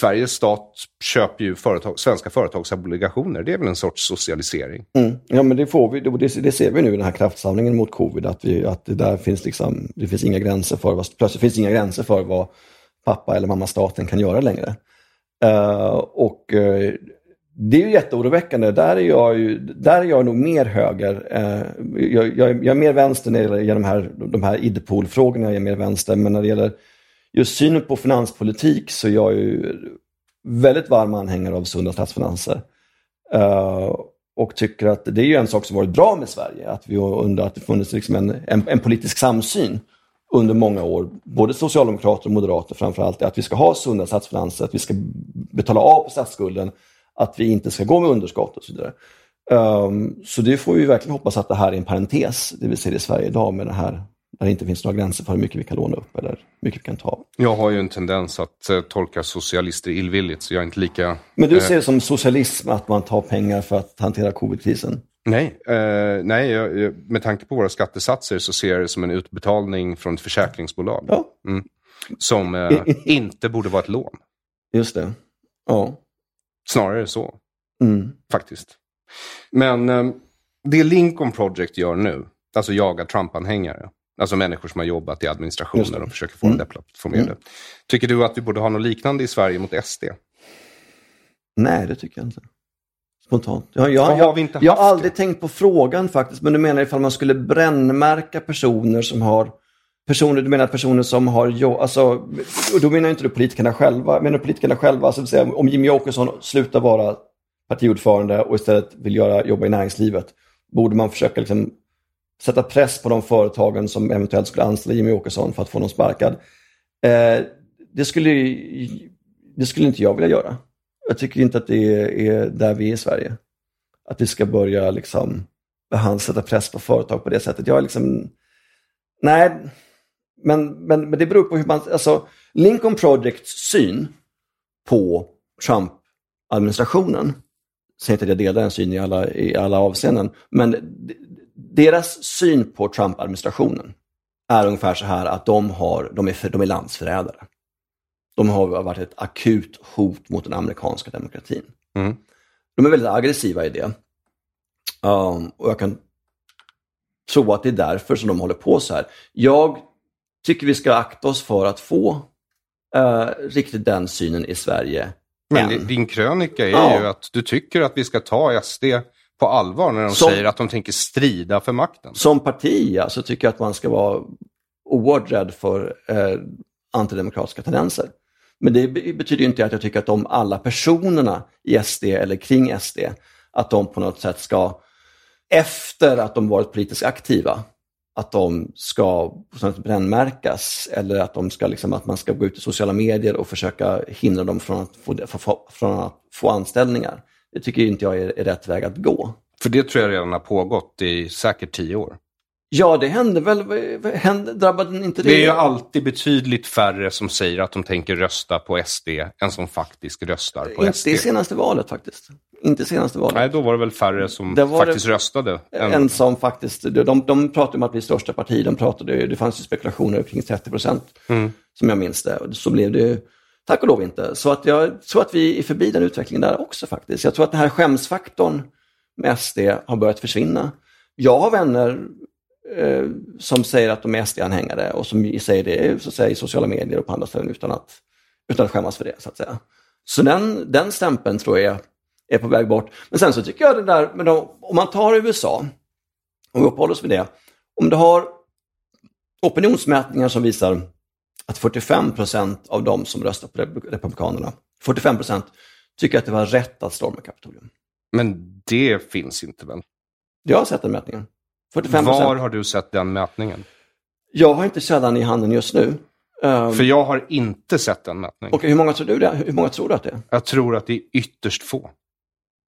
Sveriges stat köper ju företag, svenska företagsobligationer. Det är väl en sorts socialisering. Mm. Ja, men det får vi. Det, det ser vi nu i den här kraftsamlingen mot covid, att, vi, att det där finns liksom, det finns inga gränser för vad, plötsligt finns inga gränser för vad pappa eller mamma staten kan göra längre. Uh, och uh, det är ju jätteoroväckande. Där är jag, ju, där är jag nog mer höger. Uh, jag, jag, jag är mer vänster när det gäller de här, de här idpol-frågorna, jag är mer vänster. Men när det gäller just synen på finanspolitik så är jag ju väldigt varm anhängare av sunda statsfinanser. Uh, och tycker att det är ju en sak som varit bra med Sverige, att vi under att det funnits liksom en, en, en politisk samsyn under många år, både socialdemokrater och moderater framförallt, att vi ska ha sunda statsfinanser, att vi ska betala av på statsskulden, att vi inte ska gå med underskott och så vidare. Um, så det får vi verkligen hoppas att det här är en parentes, det vi ser i Sverige idag med den här, där det inte finns några gränser för hur mycket vi kan låna upp eller hur mycket vi kan ta. Jag har ju en tendens att eh, tolka socialister illvilligt, så jag är inte lika... Men du eh, ser det som socialism att man tar pengar för att hantera covid-krisen? Nej, eh, nej jag, jag, med tanke på våra skattesatser så ser jag det som en utbetalning från ett försäkringsbolag. Ja, Som eh, inte borde vara ett lån. just det. Ja. Snarare så, Mm. faktiskt. Men det Lincoln Project gör nu, alltså jaga Trump-anhängare, alltså människor som har jobbat i administrationen det. och försöker få dem Mm. deplattformerade. Tycker du att vi borde ha något liknande i Sverige mot SD? Nej, det tycker jag inte. Spontant. Jag, jag, jag, jag har aldrig tänkt på frågan faktiskt, men du menar ifall man skulle brännmärka personer som har Personer, du menar personer som har jobb, alltså, och då menar inte du politikerna själva, menar du politikerna själva, alltså, säga, om Jimmy Åkesson slutar vara partiordförande och istället vill göra, jobba i näringslivet, borde man försöka liksom, sätta press på de företagen som eventuellt skulle anställa Jimmy Åkesson för att få honom sparkad. Eh, det, skulle, det skulle inte jag vilja göra. Jag tycker inte att det är, är där vi är i Sverige. Att vi ska börja liksom sätta press på företag på det sättet. Jag är liksom, nej, men, men, men det beror på hur man, alltså Lincoln Projects syn på Trump-administrationen, säger inte att jag delar den synen i alla, i alla avseenden, men deras syn på Trump-administrationen är ungefär så här att de, har, de, är, de är landsförrädare. De har varit ett akut hot mot den amerikanska demokratin. Mm. De är väldigt aggressiva i det. Um, och jag kan tro att det är därför som de håller på så här. Jag tycker vi ska akta oss för att få eh, riktigt den synen i Sverige. Men än. di- din krönika är Ja. ju att du tycker att vi ska ta SD på allvar när de Som- säger att de tänker strida för makten. Som parti ja, så tycker jag att man ska vara oerhört rädd för eh, antidemokratiska tendenser. Men det be- betyder inte att jag tycker att de alla personerna i SD eller kring SD, att de på något sätt ska, efter att de varit politiskt aktiva, att de ska brännmärkas eller att, de ska, liksom, att man ska gå ut i sociala medier och försöka hindra dem från att få- från att få anställningar. Det tycker inte jag är, är rätt väg att gå. För det tror jag redan har pågått i säkert tio år. Ja, det hände väl. Hände, drabbade inte det? Det är ju alltid betydligt färre som säger att de tänker rösta på SD än som faktiskt röstar på SD. Inte i senaste valet faktiskt. Inte i senaste valet. Nej, då var det väl färre som faktiskt röstade. än- En som faktiskt, de, de pratade om att bli största parti, de pratade, det fanns ju spekulationer kring 30 procent, Mm. som jag minns det. Så blev det ju, tack och lov inte. Så att jag tror att vi är förbi den utvecklingen där också faktiskt. Jag tror att den här skämsfaktorn med SD har börjat försvinna. Jag har vänner eh, som säger att de är SD-anhängare och som säger det så att säga, i sociala medier och på andra ställen utan att, utan att skämmas för det. så att säga. Så den, den stämpeln tror jag är på väg bort. Men sen så tycker jag det där, men då, om man tar USA, om vi uppehåller oss vid det, om du har opinionsmätningar som visar att 45 procent av de som röstar på Republikanerna, 45 procent, tycker att det var rätt att storma Kapitolium. Men det finns inte väl? Jag har sett den mätningen. 45 Var har du sett den mätningen? Jag har inte källan i handen just nu. Um, För jag har inte sett den mätningen. Okej, hur många tror du det? Hur många tror du att det är? Jag tror att det är ytterst få.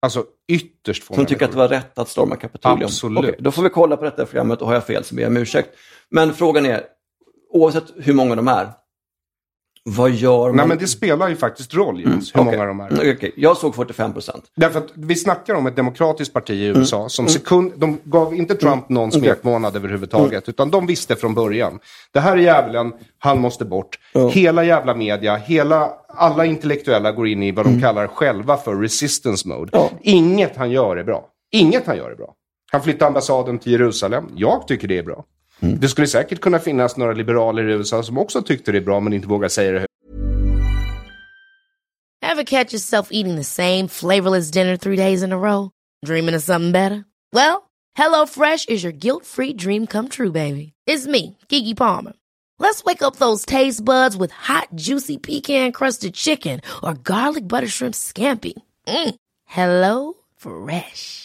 Alltså ytterst få Som tycker att det var rätt att storma Kapitolium? Absolut. Okej, då får vi kolla på detta programmet och har jag fel så ber jag om ursäkt. Men frågan är, oavsett hur många de är, vad gör man? Nej, men det spelar ju faktiskt roll, Jens, hur Okej. många de är. Mm, okej. Jag såg 45 procent. Därför att vi snackar om ett demokratiskt parti i Mm. USA som sekund, de gav inte Trump någon smekmånad överhuvudtaget, Mm. utan de visste från början. Det här är djävulen, han måste bort. Hela jävla media, hela, alla intellektuella går in i vad de Mm. kallar själva för resistance mode. Inget han gör är bra. Inget han gör är bra. Han flyttar ambassaden till Jerusalem. Jag tycker det är bra. Mm. Det skulle säkert kunna finnas några liberaler i USA som också tyckte det är bra men inte vågar säga det. Ever catch yourself eating the same flavorless dinner three days in a row? Dreaming of something better? Well, HelloFresh is your guilt-free dream come true, baby. It's me, Kiki Palmer. Let's wake up those taste buds with hot, juicy pecan-crusted chicken or garlic butter shrimp scampi. Mm. Hello Fresh.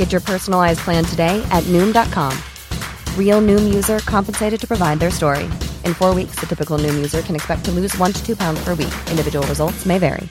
Get your personalized plan today at Noom.com. Real Noom user compensated to provide their story. In four weeks, the typical Noom user can expect to lose one to two pounds per week. Individual results may vary.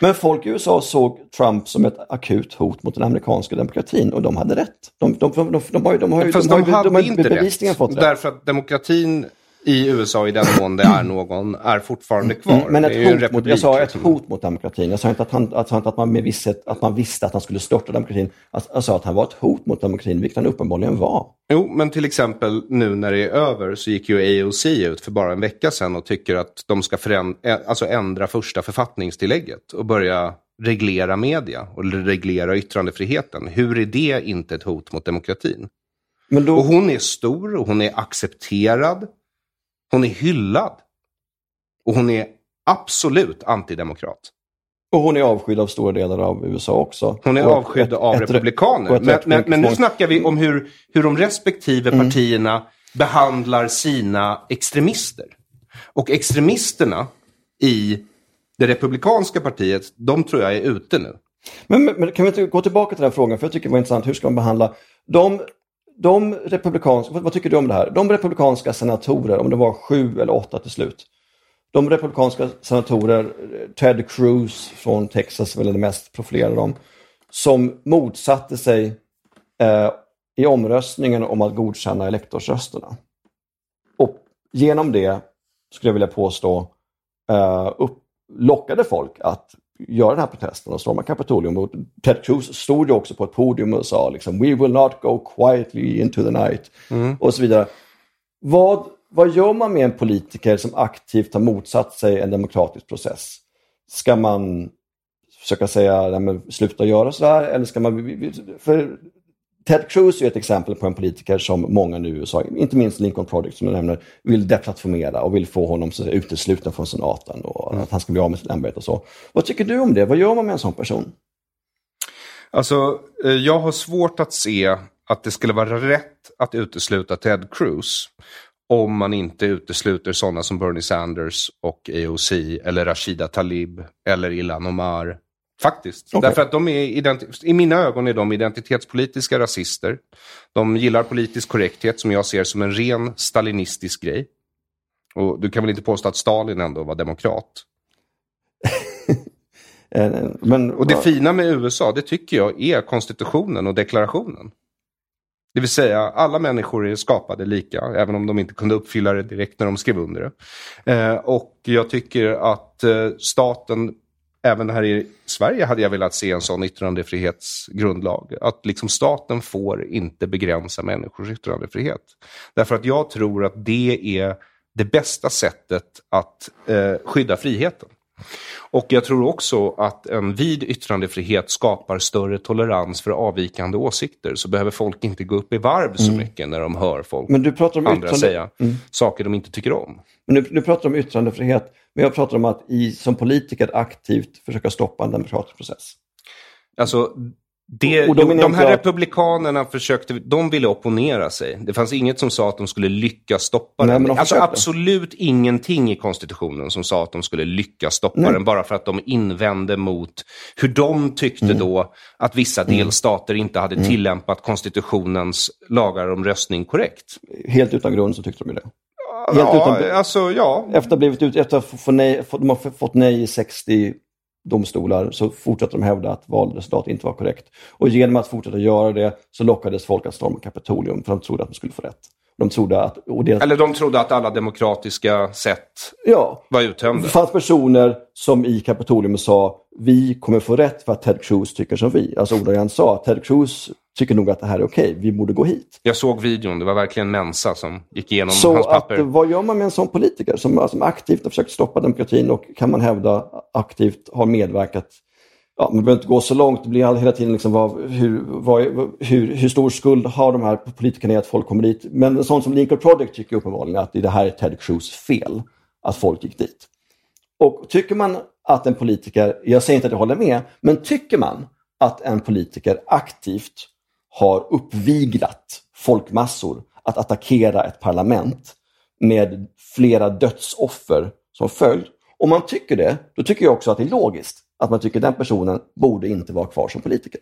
Men folk i USA såg Trump som ett akut hot mot den amerikanska demokratin och de hade rätt. De, de, de, de, de har ju, de har ju, Fast de de, har ju, bevisligen fått rätt. Därför att demokratin i USA, i den mån det är någon, är fortfarande kvar. Mm, Men ett hot, mot, republik, jag sa ett liksom. hot mot demokratin. Jag sa inte att, han, jag sa inte att, man med visshet, att man visste att han skulle störta demokratin. Jag, sa att han var ett hot mot demokratin, vilket han uppenbarligen var. Jo, men till exempel nu när det är över så gick ju AOC ut för bara en vecka sedan och tycker att de ska föränd- ä- alltså ändra första författningstillägget och börja reglera media och reglera yttrandefriheten. Hur är det inte ett hot mot demokratin? Då, Och hon är stor och hon är accepterad. Hon är hyllad. Och hon är absolut antidemokrat. och hon är avskydd av stora delar av USA också. Hon är Och avskydd ett- av ett- republikaner. ett Men, men, men nu snackar vi om hur, hur de respektive Mm. partierna behandlar sina extremister. Och extremisterna i det republikanska partiet, de tror jag är ute nu. Men, men, kan vi inte gå tillbaka till den frågan, för jag tycker det var intressant. Hur ska man behandla de, de republikanska, vad, tycker du om det här? De republikanska senatorer, om det var sju eller åtta till slut. De republikanska senatorer, eh, Ted Cruz från Texas, väl är det mest profilerade av dem, som motsatte sig eh, i omröstningen om att godkänna elektorsrösterna. Och genom det, skulle jag vilja påstå, eh, upp, lockade folk att göra den här protesten och storma Kapitolium. Och Ted Cruz stod ju också på ett podium och sa liksom We will not go quietly into the night. Och så vidare. Vad, vad gör man med en politiker som aktivt har motsatt sig en demokratisk process? Ska man försöka säga nej, men, sluta göra sådär? Eller ska man... För Ted Cruz är ett exempel på en politiker som många nu i USA, inte minst Lincoln Project som du nämner, vill deplattformera och vill få honom så att säga, utesluten från senaten och att han ska bli av med sitt ämbete och så. Vad tycker du om det? Vad gör man med en sån person? Alltså, eh, jag har svårt att se att det skulle vara rätt att utesluta Ted Cruz om man inte utesluter sådana som Bernie Sanders och AOC eller Rashida Talib eller Ilhan Omar. Faktiskt. Okej. Därför att de är i mina ögon är de identitetspolitiska rasister. De gillar politisk korrekthet som jag ser som en ren stalinistisk grej. Och du kan väl inte påstå att Stalin ändå var demokrat? Eh, Men, Och det fina med USA, det tycker jag är konstitutionen och deklarationen. Det vill säga, alla människor är skapade lika, även om de inte kunde uppfylla det direkt när de skrev under det. Eh, och jag tycker att eh, staten, även här i Sverige hade jag velat se en sån yttrandefrihetsgrundlag. Att liksom staten får inte begränsa människors yttrandefrihet. Därför att jag tror att det är det bästa sättet att eh, skydda friheten. Och jag tror också att en vid yttrandefrihet skapar större tolerans för avvikande åsikter. Så behöver folk inte gå upp i varv så mycket när de hör folk Men du pratar om andra yttrande- säga saker de inte tycker om. Men nu, nu pratar du om yttrandefrihet, men jag pratar om att i, som politiker aktivt försöka stoppa en demokratisk process. Alltså, det, Och de jag här republikanerna försökte, de ville opponera sig. Det fanns inget som sa att de skulle lyckas stoppa Nej, den. de alltså absolut ingenting i konstitutionen som sa att de skulle lyckas stoppa Nej. den. Bara för att de invände mot hur de tyckte Mm. då att vissa delstater inte hade tillämpat konstitutionens lagar om röstning korrekt. Helt utan grund så tyckte de ju det. Helt Ja, utan, alltså ja. efter att blivit ut, efter att få nej, få, de har fått nej i 60 domstolar så fortsätter de hävda att valresultatet inte var korrekt. Och genom att fortsätta göra det så lockades folk att storma Kapitolium för de trodde att de skulle få rätt. De trodde att... Deras, Eller de trodde att alla demokratiska sätt ja, var det uttömda. fanns personer som i Kapitolium sa vi kommer få rätt för att Ted Cruz tycker som vi. Alltså ordagrant sa Ted Cruz tycker nog att det här är okej, vi borde gå hit. Jag såg videon, det var verkligen Mensa som gick igenom Så hans att, papper. vad gör man med en sån politiker som, som aktivt har försökt stoppa demokratin och kan man hävda aktivt har medverkat Ja, man behöver inte gå så långt, det blir hela tiden liksom vad, hur, vad, hur, hur stor skuld har de här politikerna i att folk kommer dit. Men en sån som Lincoln Project tycker uppenbarligen att det här är Ted Cruz fel, att folk gick dit. Och tycker man att en politiker, jag säger inte att jag håller med, men tycker man att en politiker aktivt har uppviglat folkmassor att attackera ett parlament med flera dödsoffer som följd. Om man tycker det, då tycker jag också att det är logiskt att man tycker att den personen borde inte vara kvar som politiker.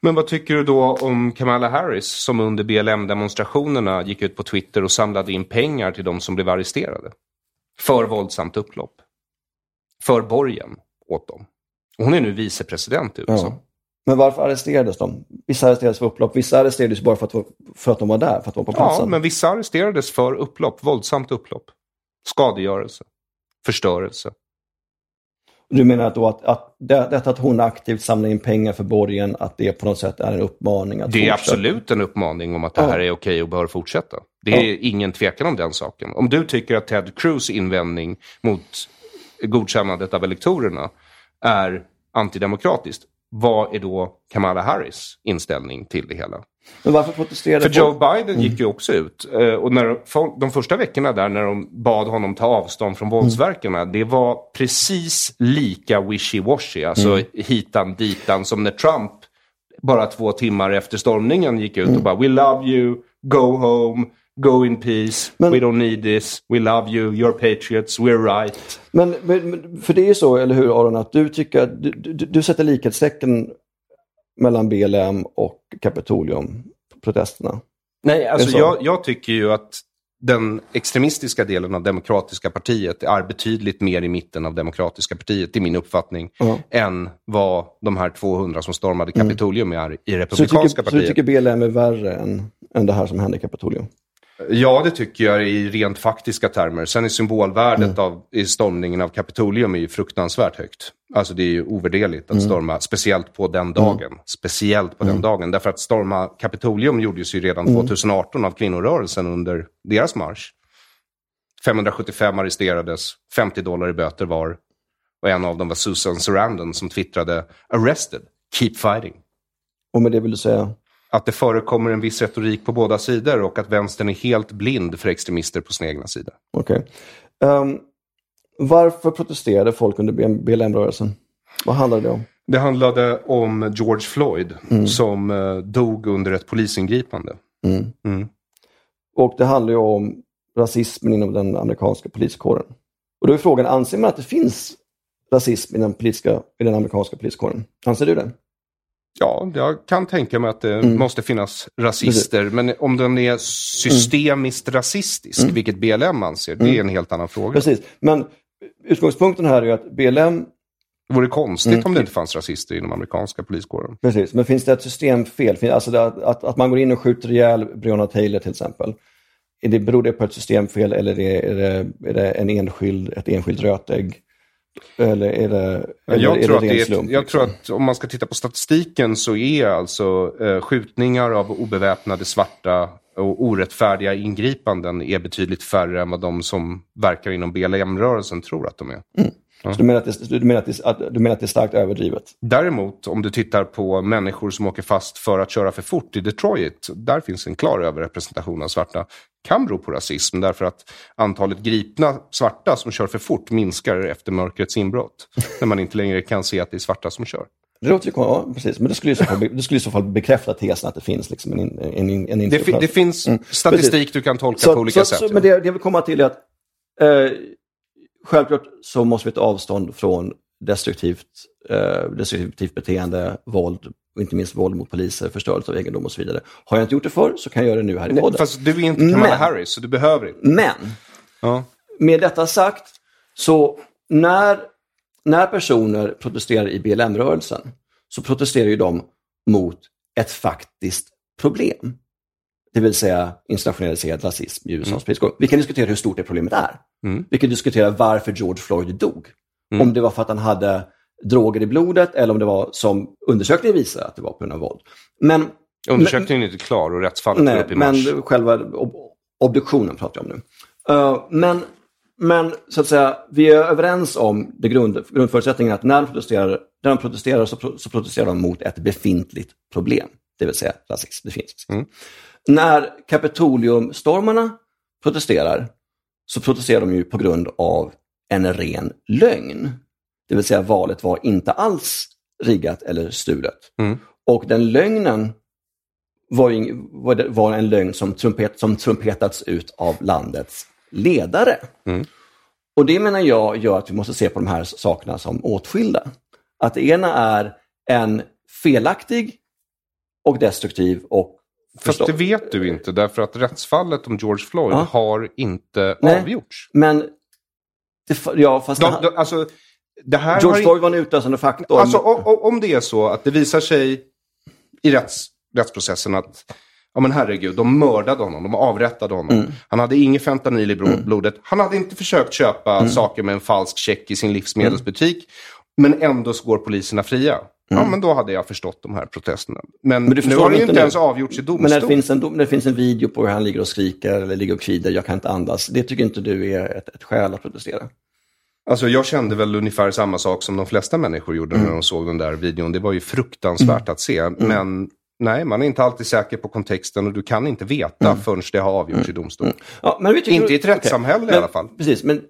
Men vad tycker du då om Kamala Harris som under BLM-demonstrationerna gick ut på Twitter och samlade in pengar till de som blev arresterade? För våldsamt upplopp. För borgen åt dem. Och Hon är nu vicepresident i USA. Ja. Men varför arresterades de? Vissa arresterades för upplopp, vissa arresterades bara för att, för att de var där, för att de var på Ja, platsen. men vissa arresterades för upplopp, våldsamt upplopp. Skadegörelse, förstörelse. Du menar då att, att det, detta att hon aktivt samlar in pengar för borgen, att det på något sätt är en uppmaning att Det är fortsätta? absolut en uppmaning om att det Ja. här är okej och bör fortsätta. Det är ingen tvekan om den saken. Om du tycker att Ted Cruz invändning mot godkännandet av elektorerna är antidemokratiskt, vad är då Kamala Harris inställning till det hela? Men varför protesterade För Joe folk? Biden gick ju också ut. eh, Och när, de första veckorna där när de bad honom ta avstånd från våldsverkarna, det var precis lika wishy-washy, alltså hitan ditan som när Trump bara två timmar efter stormningen gick ut och bara “We love you, go home, go in peace, Men- we don't need this, we love you, you're patriots, we're right”. Men, men, för det är ju så, eller hur Aron, att du tycker att du, du, du sätter likhetstecken mellan BLM och Kapitolium-protesterna. Nej, alltså så? jag, jag tycker ju att den extremistiska delen av Demokratiska partiet är betydligt mer i mitten av Demokratiska partiet, i min uppfattning, Ja. än vad de här 200 som stormade Kapitolium är i Så Republikanska tycker, så du partiet. tycker BLM är värre än, än det här som hände i Kapitolium? Ja, det tycker jag i rent faktiska termer. Sen är symbolvärdet Mm. av, i stormningen av Kapitolium är ju fruktansvärt högt. Alltså det är ju ovärderligt Mm. att storma, speciellt på den dagen. Speciellt på den dagen. Därför att storma Kapitolium gjordes ju redan Mm. 2018 av kvinnorörelsen under deras marsch. 575 arresterades, 50 dollar i böter var. Och en av dem var Susan Sarandon som twittrade “Arrested, keep fighting” Och med det vill du säga? Att det förekommer en viss retorik på båda sidor och att vänstern är helt blind för extremister på sin egna sida. Okej. Ehm, varför protesterade folk under BLM-rörelsen? Vad handlade det om? Det handlade om George Floyd som eh, dog under ett polisingripande. Mm. Och det handlar ju om rasismen inom den amerikanska poliskåren. Och då är frågan, anser man att det finns rasism i den, politiska, i den amerikanska poliskåren? Anser du det? Ja, jag kan tänka mig att det måste finnas rasister, men om den är systemiskt rasistisk, vilket BLM anser, det är en helt annan fråga. Precis, men utgångspunkten här är ju att BLM Det vore konstigt Mm. om det inte fanns rasister inom amerikanska poliskåren. Precis, men finns det ett systemfel? Alltså det, att, att, att man går in och skjuter ihjäl Breonna Taylor till exempel. Är det, beror det på ett systemfel eller är det, är det, är det en enskild, ett enskilt rötägg? Eller är det, eller Jag, är tror, att ren det är slump, jag liksom? tror att om man ska titta på statistiken så är alltså eh, skjutningar av obeväpnade svarta och orättfärdiga ingripanden är betydligt färre än vad de som verkar inom BLM-rörelsen tror att de är. Så du menar, att det, du, menar att det, att, du menar att det är starkt överdrivet? Däremot om du tittar på människor som åker fast för att köra för fort i Detroit, där finns en klar överrepresentation av svarta. Kan bero på rasism därför att antalet gripna svarta som kör för fort minskar efter mörkrets inbrott. när man inte längre kan se att det är svarta som kör. Det låter ju ja, precis. Men det skulle, i så fall, det skulle i så fall bekräfta tesen att det finns liksom en, en, en, en Det, fi- det finns Mm, statistik precis. du kan tolka så, på olika så, sätt. Så, men det, det jag vill komma till är att eh, självklart så måste vi ta avstånd från destruktivt, eh, destruktivt beteende, våld, och inte minst våld mot poliser, förstörelse av egendom och så vidare. Har jag inte gjort det förr så kan jag göra det nu här i podden. Fast du är inte Kamala Men- Harris, så du behöver inte. Men Ja. med detta sagt, så när, när personer protesterar i BLM-rörelsen så protesterar ju de mot ett faktiskt problem. Det vill säga internationaliserad rasism i USAs poliskår. Vi kan diskutera hur stort det problemet är. Mm. Vi kan diskutera varför George Floyd dog. Mm. Om det var för att han hade droger i blodet eller om det var som undersökningen visar att det var på grund av våld. Men Undersökningen är inte klar och rättsfallet går Nej, upp i men mars. själva ob obduktionen pratar jag om nu. Uh, men, men så att säga, vi är överens om det grund, grundförutsättningen att när de protesterar, när de protesterar så, pro, så protesterar de mot ett befintligt problem. Det vill säga rasism. Det finns. Mm. När Kapitoliumstormarna protesterar så protesterar de ju på grund av en ren lögn. Det vill säga valet var inte alls riggat eller stulet. Mm. Och den lögnen var, var, en lögn som, trumpet, som trumpetats ut av landets ledare. Mm. Och det menar jag gör att vi måste se på de här sakerna som åtskilda. Att det ena är en felaktig och destruktiv och Fast det vet du inte, därför att rättsfallet om George Floyd Ja. har inte Nej. avgjorts. Men, ja fast De, de, alltså, det här George Floyd var en utlösande faktor. Alltså, o- o- om det är så att det visar sig i rätts, rättsprocessen att Ja men herregud, de mördade honom, de avrättade honom. Mm. Han hade ingen fentanyl i bro- blodet. Han hade inte försökt köpa Mm. saker med en falsk check i sin livsmedelsbutik. Men ändå så går poliserna fria. Ja men då hade jag förstått de här protesterna. Men, Mm. Men nu har det ju inte nu. ens avgjorts i Men domstol. när det, finns en, dom- när det finns en video på hur han ligger och skriker eller ligger och kvider, jag kan inte andas. Det tycker inte du är ett, ett skäl att protestera? Alltså jag kände väl ungefär samma sak som de flesta människor gjorde Mm. när de såg den där videon. Det var ju fruktansvärt att se. Men nej, man är inte alltid säker på kontexten och du kan inte veta Mm. förrän det har avgjorts i domstol. Ja, men vi tycker, Inte i ett rättssamhälle i Men- alla fall. Precis, men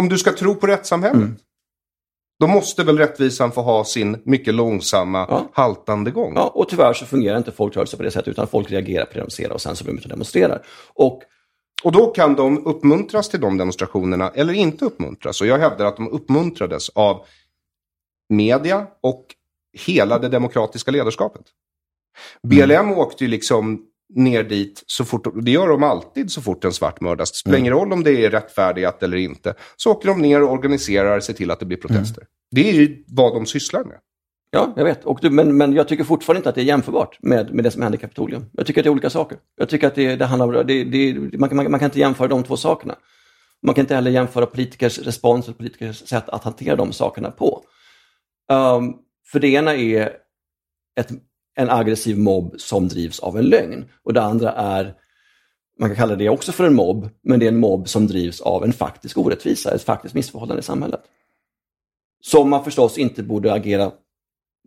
Om du ska tro på rättssamhället, Mm. Då måste väl rättvisan få ha sin mycket långsamma, Ja. haltande gång. ja, och tyvärr så fungerar inte folkrörelser på det sättet, utan folk reagerar på det de ser och sen så går de ut och demonstrerar. Och Och då kan de uppmuntras till de demonstrationerna eller inte uppmuntras. Och jag hävdar att de uppmuntrades av media och hela det demokratiska ledarskapet. BLM åkte ju liksom ner dit så fort, det gör de alltid så fort en svart mördas. Det spelar ingen roll om det är rättfärdigat eller inte. Så åker de ner och organiserar, ser till att det blir protester. Det är ju vad de sysslar med. Ja, jag vet. Och du, men, men jag tycker fortfarande inte att det är jämförbart med, med det som hände i Kapitolium. Jag tycker att det är olika saker. Jag tycker att det, det handlar det, det, man, kan- man, man kan inte jämföra de två sakerna. Man kan inte heller jämföra politikers respons och politikers sätt att hantera de sakerna på. Ehm, för det ena är ett, en aggressiv mobb som drivs av en lögn och det andra är, man kan kalla det också för en mobb, men det är en mobb som drivs av en faktisk orättvisa, ett faktiskt missförhållande i samhället. Som man förstås inte borde agera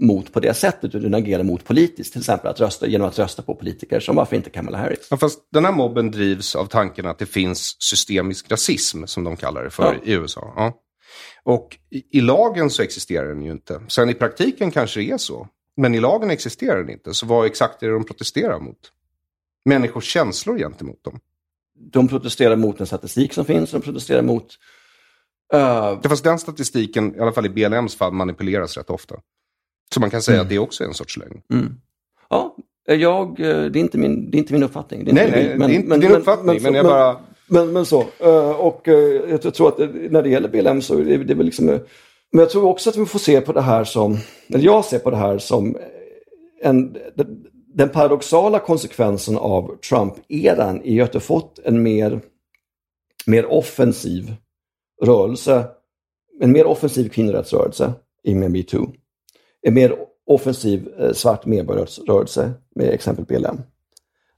mot på det sättet, utan agera mot politiskt, till exempel att rösta, genom att rösta på politiker som varför inte Kamala Harris. Ja, fast den här mobben drivs av tanken att det finns systemisk rasism, som de kallar det för Ja. i USA. Ja. Och i, i lagen så existerar den ju inte. Sen i praktiken kanske det är så. Men i lagen existerar den inte. Så vad exakt är det de protesterar mot? Människors känslor gentemot dem. De protesterar mot den statistik som finns, de protesterar mot... eh, Ja, Fast den statistiken, i alla fall i BLMs fall, manipuleras rätt ofta. Så man kan säga att det också är en sorts lögn. mm. Ja, jag, eh, det, är inte min, det är inte min uppfattning. Det är inte Nej, min- nej, det är inte din uppfattning, men jag bara- Men, men så, eh, och eh, jag tror att eh, när det gäller BLM så är det, det är väl liksom... Men jag tror också att vi får se på det här som, eller jag ser på det här som eh, en, den paradoxala konsekvensen av Trump-eran är ju att du fått en mer, mer offensiv rörelse, en mer offensiv kvinnorättsrörelse i med metoo. En mer offensiv eh, svart medborgarrörelse med exempel BLM.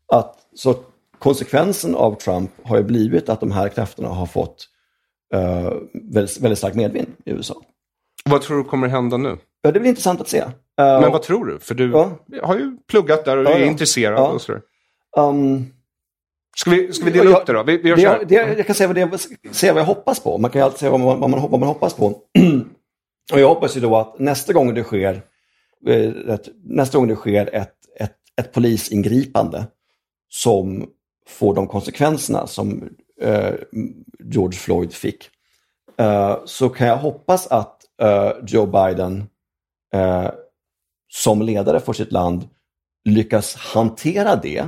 Att, så konsekvensen av Trump har ju blivit att de här krafterna har fått uh, väldigt, väldigt stark medvind i USA. Vad tror du kommer hända nu? Ja, det blir intressant att se. Uh, Men vad tror du? För du ja. har ju pluggat där och Ja, är ja. intresserad. Och sådär. Um, Ska vi, ska vi dela jag- upp det då? Vi, vi gör det, jag, det, jag kan säga vad, det, säga vad jag hoppas på. Man kan ju alltid säga vad man, vad man, vad man hoppas på. och jag hoppas ju då att nästa gång det sker, eh, ett, nästa gång det sker ett, ett, ett polisingripande som får de konsekvenserna som eh, George Floyd fick. Eh, så kan jag hoppas att eh, Eh, Joe Biden eh, som ledare för sitt land lyckas hantera det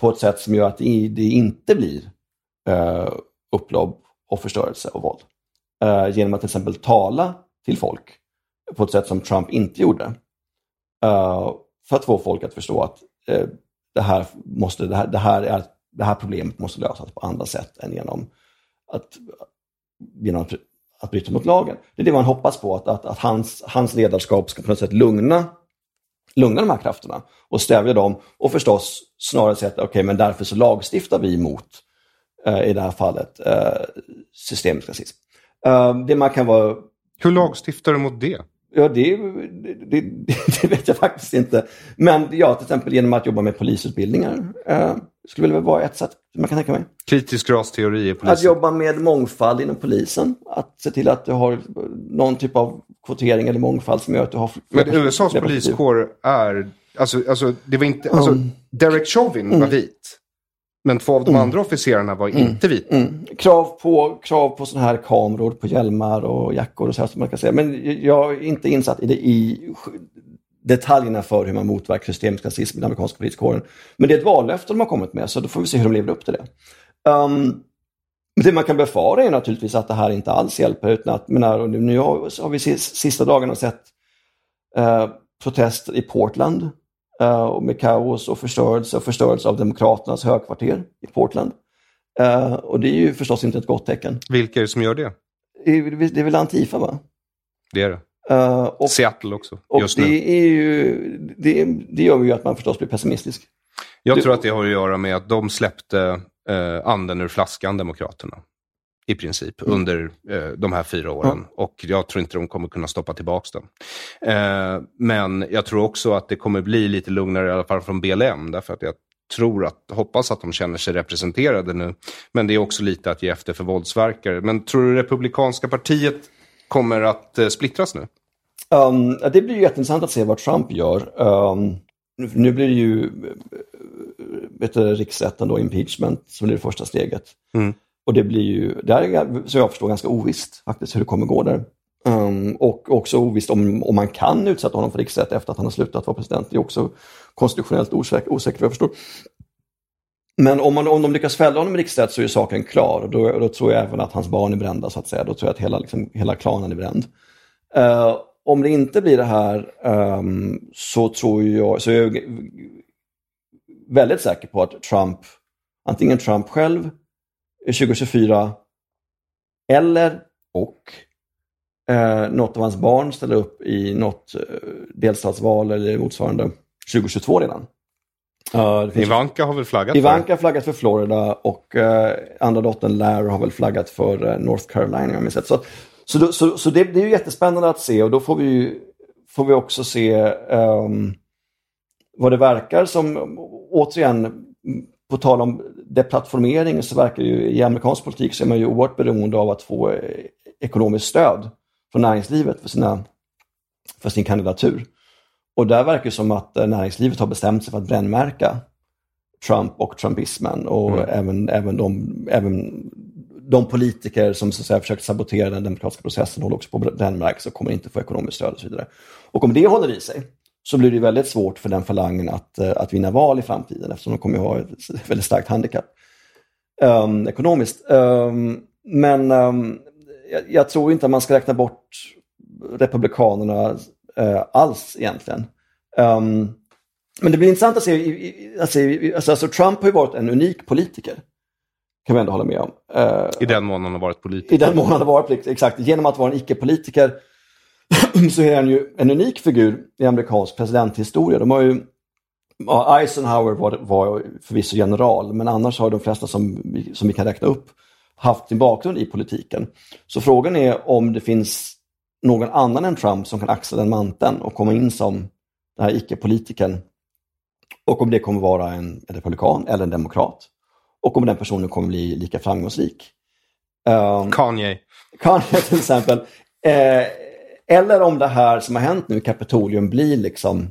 på ett sätt som gör att det, inte blir eh, upplopp och förstörelse och våld. Eh, genom att till exempel tala till folk på ett sätt som Trump inte gjorde. Eh, för att få folk att förstå att eh, det, här måste, det, här, det, här är, det här problemet måste lösas på andra sätt än genom att, genom att, att bryta mot lagen. Det är det man hoppas på, att, att, att hans, hans ledarskap ska på något sätt lugna lugna de här krafterna och stävja dem och förstås snarare säga att okej, men därför så lagstiftar vi mot, eh, i det här fallet, eh, systemisk rasism. Eh, det man kan vara Hur lagstiftar du mot det? Ja, det, det, det, det vet jag faktiskt inte. Men ja, till exempel genom att jobba med polisutbildningar. Eh, skulle väl vara ett sätt man kan tänka mig. Kritisk rasteori i Att polisen. jobba med mångfald inom polisen. Att se till att du har någon typ av kvotering eller mångfald som gör att du har... Men USAs poliskår är... Alltså, alltså, det var inte, alltså, Derek Chauvin var vit. Men två av de andra officerarna var inte vita. Mm. Krav på, krav på sådana här kameror på hjälmar och jackor och så här som man kan säga. Men jag är inte insatt i, det, i detaljerna för hur man motverkar systemisk rasism i den amerikanska poliskåren. Men det är ett vallöfte de har kommit med, så då får vi se hur de lever upp till det. Um, det man kan befara är naturligtvis att det här inte alls hjälper. Utan att, menar, nu har, vi sis- sista dagarna sett eh, protester i Portland och med kaos och förstörelse och förstörelse av Demokraternas högkvarter i Portland. Eh, och det är ju förstås inte ett gott tecken. Vilka är det som gör det? Det är, det är väl Antifa va? Det är det. Eh, och Seattle också, och just det, nu. är ju, det, det gör ju att man förstås blir pessimistisk. Jag du- tror att det har att göra med att de släppte eh, anden ur flaskan, Demokraterna. I princip, Mm. under eh, de här fyra åren. Och jag tror inte de kommer kunna stoppa tillbaka den. Eh, men jag tror också att det kommer bli lite lugnare, i alla fall från BLM. Därför att jag tror att, hoppas att de känner sig representerade nu. Men det är också lite att ge efter för våldsverkare. Men tror du Republikanska partiet kommer att eh, splittras nu? Um, ja, det blir ju jätteintressant att se vad Trump gör. Um, nu- blir det ju eh, vet du, riksrätten då, impeachment, som blir det första steget. Mm. Och det blir ju, där är så jag förstår ganska ovisst faktiskt hur det kommer gå där. Um, och också ovisst om, om man kan utsätta honom för riksrätt efter att han har slutat vara president. Det är också konstitutionellt osäkert, osäkert vad jag förstår. Men om, man, om de lyckas fälla honom i riksrätt så är saken klar. Då, då tror jag även att hans barn är brända så att säga. Då tror jag att hela, liksom, hela klanen är bränd. Uh, om det inte blir det här um, så tror jag, så är jag väldigt säker på att Trump, antingen Trump själv 2024 eller och eh, något av hans barn ställer upp i något eh, delstatsval eller motsvarande 2022 redan. Det finns- Ivanka har väl flaggat för Ivanka har flaggat för Florida och eh, andra dottern Lara har väl flaggat för eh, North Carolina. om jag minns rätt. Så, så, så, så det, det är ju jättespännande att se och då får vi, ju- får vi också se ehm, vad det verkar som, återigen, på tal om deplattformering så verkar ju i amerikansk politik så är man ju oerhört beroende av att få eh, ekonomiskt stöd från näringslivet för, sina, för sin kandidatur. Och där verkar det som att eh, näringslivet har bestämt sig för att brännmärka Trump och trumpismen och Mm. även, även, de, även de politiker som så att säga, försökt sabotera den demokratiska processen håller också på att brännmärkas och kommer inte få ekonomiskt stöd och så vidare. Och om det håller i sig så blir det väldigt svårt för den falangen att, eh, att vinna val i framtiden eftersom de kommer att ha ett väldigt starkt handikapp um, ekonomiskt. Um, men um, jag, jag tror inte att man ska räkna bort Republikanerna uh, alls egentligen. Men det blir intressant att se, att se alltså, alltså, Trump har ju varit en unik politiker. Kan vi ändå hålla med om. Uh, I den mån han har varit politiker. I den mån han har varit politiker, exakt. Genom att vara en icke-politiker så är han ju en unik figur i amerikansk presidenthistoria. De har ju, ja, Eisenhower var, var förvisso general, men annars har de flesta som, som vi kan räkna upp haft sin bakgrund i politiken. Så frågan är om det finns någon annan än Trump som kan axla den manteln och komma in som den här icke-politikern. Och om det kommer vara en, republikan eller en demokrat. Och om den personen kommer bli lika framgångsrik. Um, Kanye. Kanye till exempel. Eh, eller om det här som har hänt nu i Kapitolium blir liksom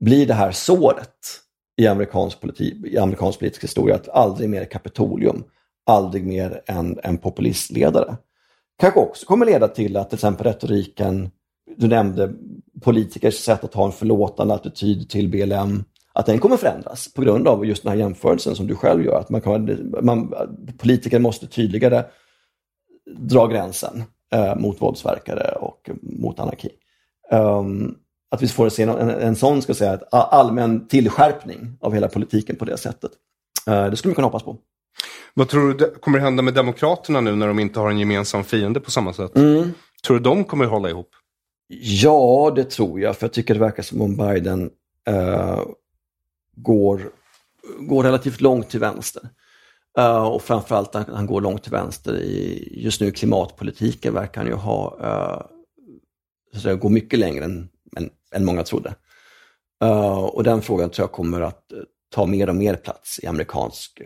blir det här såret i amerikansk, politik, i amerikansk politisk historia, att aldrig mer Kapitolium, aldrig mer en, en populistledare. Kanske också kommer leda till att till exempel retoriken, du nämnde politikers sätt att ha en förlåtande attityd till BLM, att den kommer förändras på grund av just den här jämförelsen som du själv gör. Att man, kan, man politiker måste tydligare dra gränsen mot våldsverkare och mot anarki. Um, att vi får se en, en, sån ska säga, allmän tillskärpning av hela politiken på det sättet. Uh, det skulle man kunna hoppas på. Vad tror du kommer hända med Demokraterna nu när de inte har en gemensam fiende på samma sätt? Mm. Tror du de kommer hålla ihop? Ja, det tror jag. För jag tycker det verkar som om Biden uh, går, går relativt långt till vänster. Uh, och framförallt han, han går långt till vänster i just nu klimatpolitiken verkar han ju ha, uh, så att gå mycket längre än, än, än många trodde. Uh, och den frågan tror jag kommer att ta mer och mer plats i amerikansk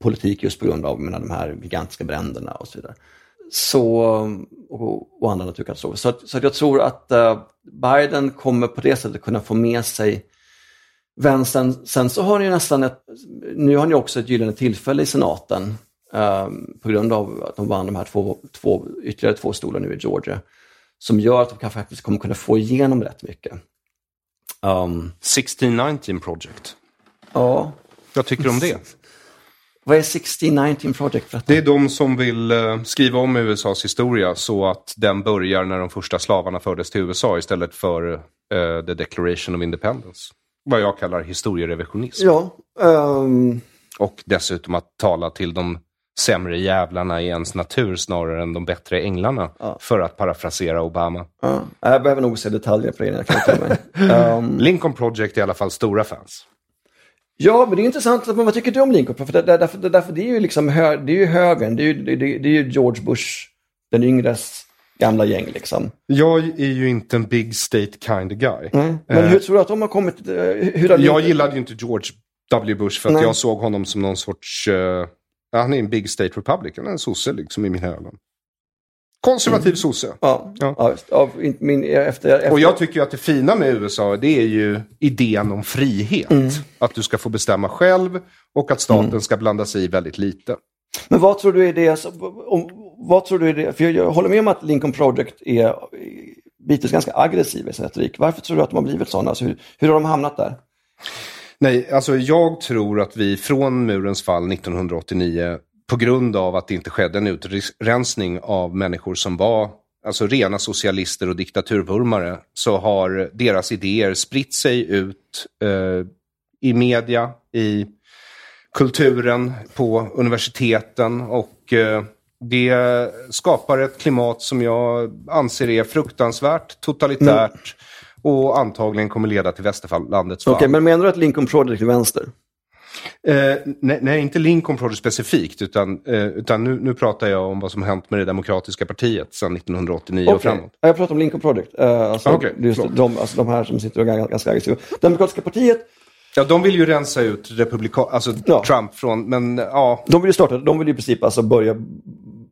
politik just på grund av menar, de här gigantiska bränderna och så vidare. Så, och, och andra naturkatastrofer. Så, så jag tror att Biden kommer på det sättet kunna få med sig vänstern. Sen så har ni nästan ett, nu har ni också ett gyllene tillfälle i senaten um, på grund av att de vann de här två, två, ytterligare två stolar nu i Georgia. Som gör att de kan faktiskt kommer kunna få igenom rätt mycket. Um, 1619 Project. Ja. Vad tycker du om det? Vad är 1619 Project? För det är de som vill uh, skriva om USAs historia så att den börjar när de första slavarna fördes till USA istället för uh, The Declaration of Independence vad jag kallar historierevisionism. Ja, um... Och dessutom att tala till de sämre jävlarna i ens natur snarare än de bättre änglarna. Ja. För att parafrasera Obama. Ja. Jag behöver nog se detaljer på det innan jag kan mig. um... Lincoln Project är i alla fall stora fans. Ja, men det är intressant. Vad tycker du om Lincoln? För det, därför, därför det är ju liksom hö, det är ju högern, det är ju, det, det, är ju George Bush, den yngres gamla gäng liksom. Jag är ju inte en big state kind of guy. Nej. Men hur tror du att de har kommit? Eh, hur har jag gillade ju inte George W. Bush för att Nej. jag såg honom som någon sorts... Uh, han är en big state republican, en sosse liksom i mina ögon. Konservativ mm. sosse. Ja, ja. ja av min, efter, efter... Och jag tycker ju att det fina med USA det är ju idén om frihet. Mm. Att du ska få bestämma själv och att staten mm. ska blanda sig i väldigt lite. Men vad tror du är det, om, vad tror du är det, för jag, jag håller med om att Lincoln Project är bitvis ganska aggressiv i sin retorik. Varför tror du att de har blivit sådana? Alltså, hur, hur har de hamnat där? Nej, alltså jag tror att vi från murens fall 1989 på grund av att det inte skedde en utrensning av människor som var alltså rena socialister och diktaturvurmare, så har deras idéer spritt sig ut eh, i media, i kulturen på universiteten och eh, det skapar ett klimat som jag anser är fruktansvärt, totalitärt mm. och antagligen kommer leda till västerlandets fall. Okej, okay, men menar du att Lincoln Project är vänster? Eh, nej, nej, inte Lincoln Project specifikt, utan, eh, utan nu, nu pratar jag om vad som hänt med det demokratiska partiet sedan 1989 okay. och framåt. Jag pratar om Lincoln Project, eh, alltså, okay, de, alltså de här som sitter och är ganska aggressiva. Demokratiska partiet Ja, de vill ju rensa ut republikan, alltså ja. Trump från, men ja. De vill ju starta, de vill ju i princip alltså börja,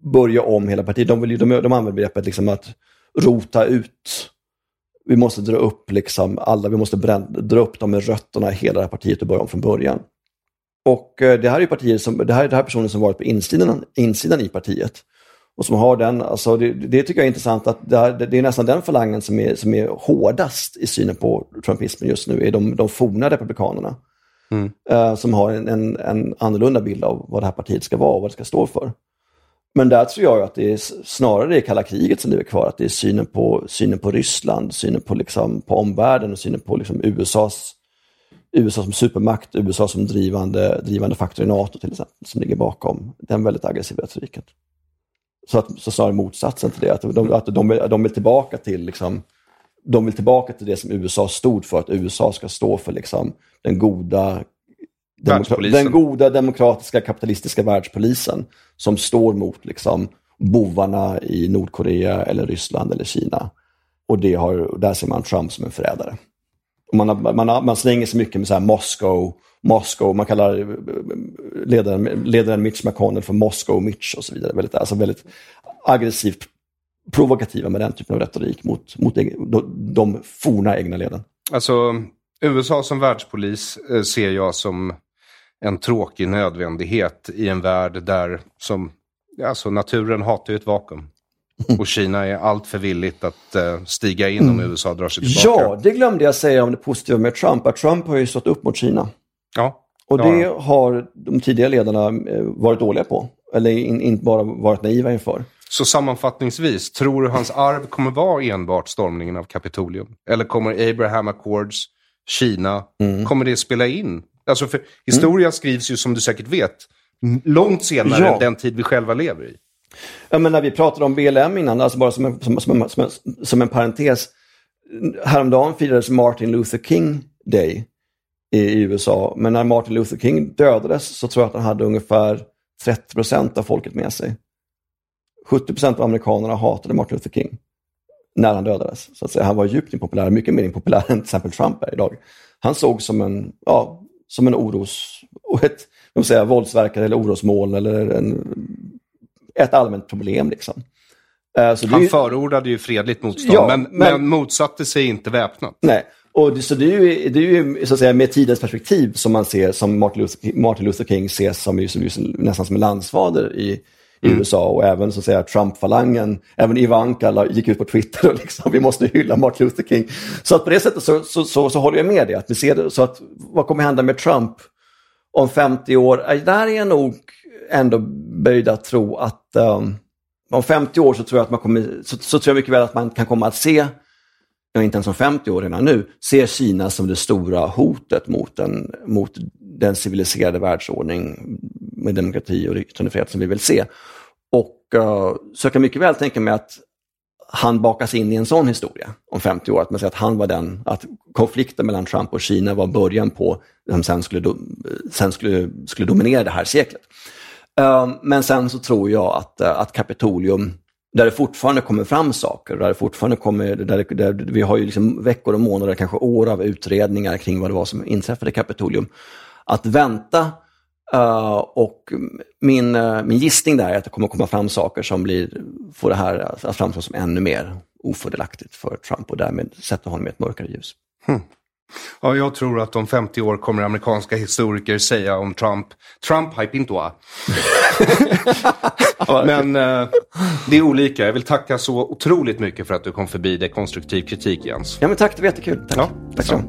börja om hela partiet. De, vill de, de använder begreppet liksom att rota ut. Vi måste dra upp liksom alla, vi måste bränna, dra upp dem med rötterna i hela det här partiet och börja om från början. Och eh, det här är partier som, det här, det här är personer som varit på insidan, insidan i partiet och som har den, alltså det, det tycker jag är intressant att det, är, det är nästan den falangen som är, som är hårdast i synen på trumpismen just nu, är de, de forna republikanerna. Mm. Uh, som har en, en, en, annorlunda bild av vad det här partiet ska vara och vad det ska stå för. Men där tror jag att det är snarare det kalla kriget som lever kvar, att det är synen på, synen på Ryssland, synen på, liksom, på omvärlden och synen på liksom, USAs, USA som supermakt, USA som drivande, drivande faktor i NATO till exempel, som ligger bakom den väldigt aggressiva retoriken. Så, att, så snarare motsatsen till det, att de, att de, vill, de vill tillbaka till liksom, de vill tillbaka till det som USA stod för, att USA ska stå för liksom, den goda den goda demokratiska kapitalistiska världspolisen som står mot liksom, bovarna i Nordkorea, eller Ryssland eller Kina. Och det har, där ser man Trump som en förrädare. Man, har, man, har, man slänger sig mycket med så här Moscow, Moscow, man kallar eh, ledaren, ledaren Mitch McConnell för Moscow Mitch och så vidare. Väldigt, alltså väldigt aggressivt provokativa med den typen av retorik mot, mot de, forna egna leden. Alltså, USA som världspolis eh, ser jag som en tråkig nödvändighet i en värld där som, alltså naturen hatar ju ett vakuum. Och Kina är allt för villigt att uh, stiga in om mm. USA drar sig tillbaka. Ja, det glömde jag säga om det positiva med Trump. Att Trump har ju stått upp mot Kina. Ja. Och det ja. har de tidigare ledarna eh, varit dåliga på. Eller in, inte bara varit naiva inför. Så sammanfattningsvis, tror du hans arv kommer vara enbart stormningen av Kapitolium? Eller kommer Abraham Accords, Kina, mm. kommer det spela in Alltså för historia mm. skrivs ju som du säkert vet långt senare ja. än den tid vi själva lever i. Ja, men när vi pratade om BLM innan, alltså bara som en, som, som, som, som en parentes. Häromdagen firades Martin Luther King Day i USA, men när Martin Luther King dödades så tror jag att han hade ungefär 30 procent av folket med sig. 70 procent av amerikanerna hatade Martin Luther King när han dödades. Så att säga. Han var djupt impopulär, mycket mer impopulär än till exempel Trump är idag. Han såg som en, ja, som en oros, ett säga, våldsverkare eller orosmål eller en, ett allmänt problem. Liksom. Uh, Han ju, förordade ju fredligt motstånd, ja, men, men, men, motsatte sig inte väpnat. Nej, och det, så det är ju, det är ju så att säga, med tidens perspektiv som man ser, som Martin Luther, Martin Luther King ses som, som, som, nästan som en landsfader i, i mm. USA och även så att säga Trump-falangen, även Ivanka gick ut på Twitter och liksom, vi måste hylla Martin Luther King. Så att på det sättet så, så, så, så håller jag med dig, att vi ser det, så att vad kommer hända med Trump om 50 år? Där är jag nog ändå böjd att tro att um, om 50 år så tror jag att man kommer, så, så tror jag mycket väl att man kan komma att se ja, inte ens om 50 år redan nu, ser Kina som det stora hotet mot den, mot den civiliserade världsordning med demokrati och yttrandefrihet som vi vill se. Och uh, så jag kan mycket väl tänka mig att han bakas in i en sån historia om 50 år. Att man säger att han var den, att konflikten mellan Trump och Kina var början på som sen skulle, sen skulle, skulle dominera det här seklet. Uh, men sen så tror jag att, uh, att Kapitolium där det fortfarande kommer fram saker, där det fortfarande kommer, där, där vi har ju liksom veckor och månader, kanske år av utredningar kring vad det var som inträffade i Kapitolium. Att vänta uh, och min, uh, min gissning där är att det kommer komma fram saker som blir, får det här att framstå som ännu mer ofördelaktigt för Trump och därmed sätta honom i ett mörkare ljus. Hmm. Ja, jag tror att om 50 år kommer amerikanska historiker säga om Trump, Trump hype inte Men eh, det är olika. Jag vill tacka så otroligt mycket för att du kom förbi det konstruktiv kritik, Jens. Ja, men tack. Det var jättekul. Tack. Ja, tack så.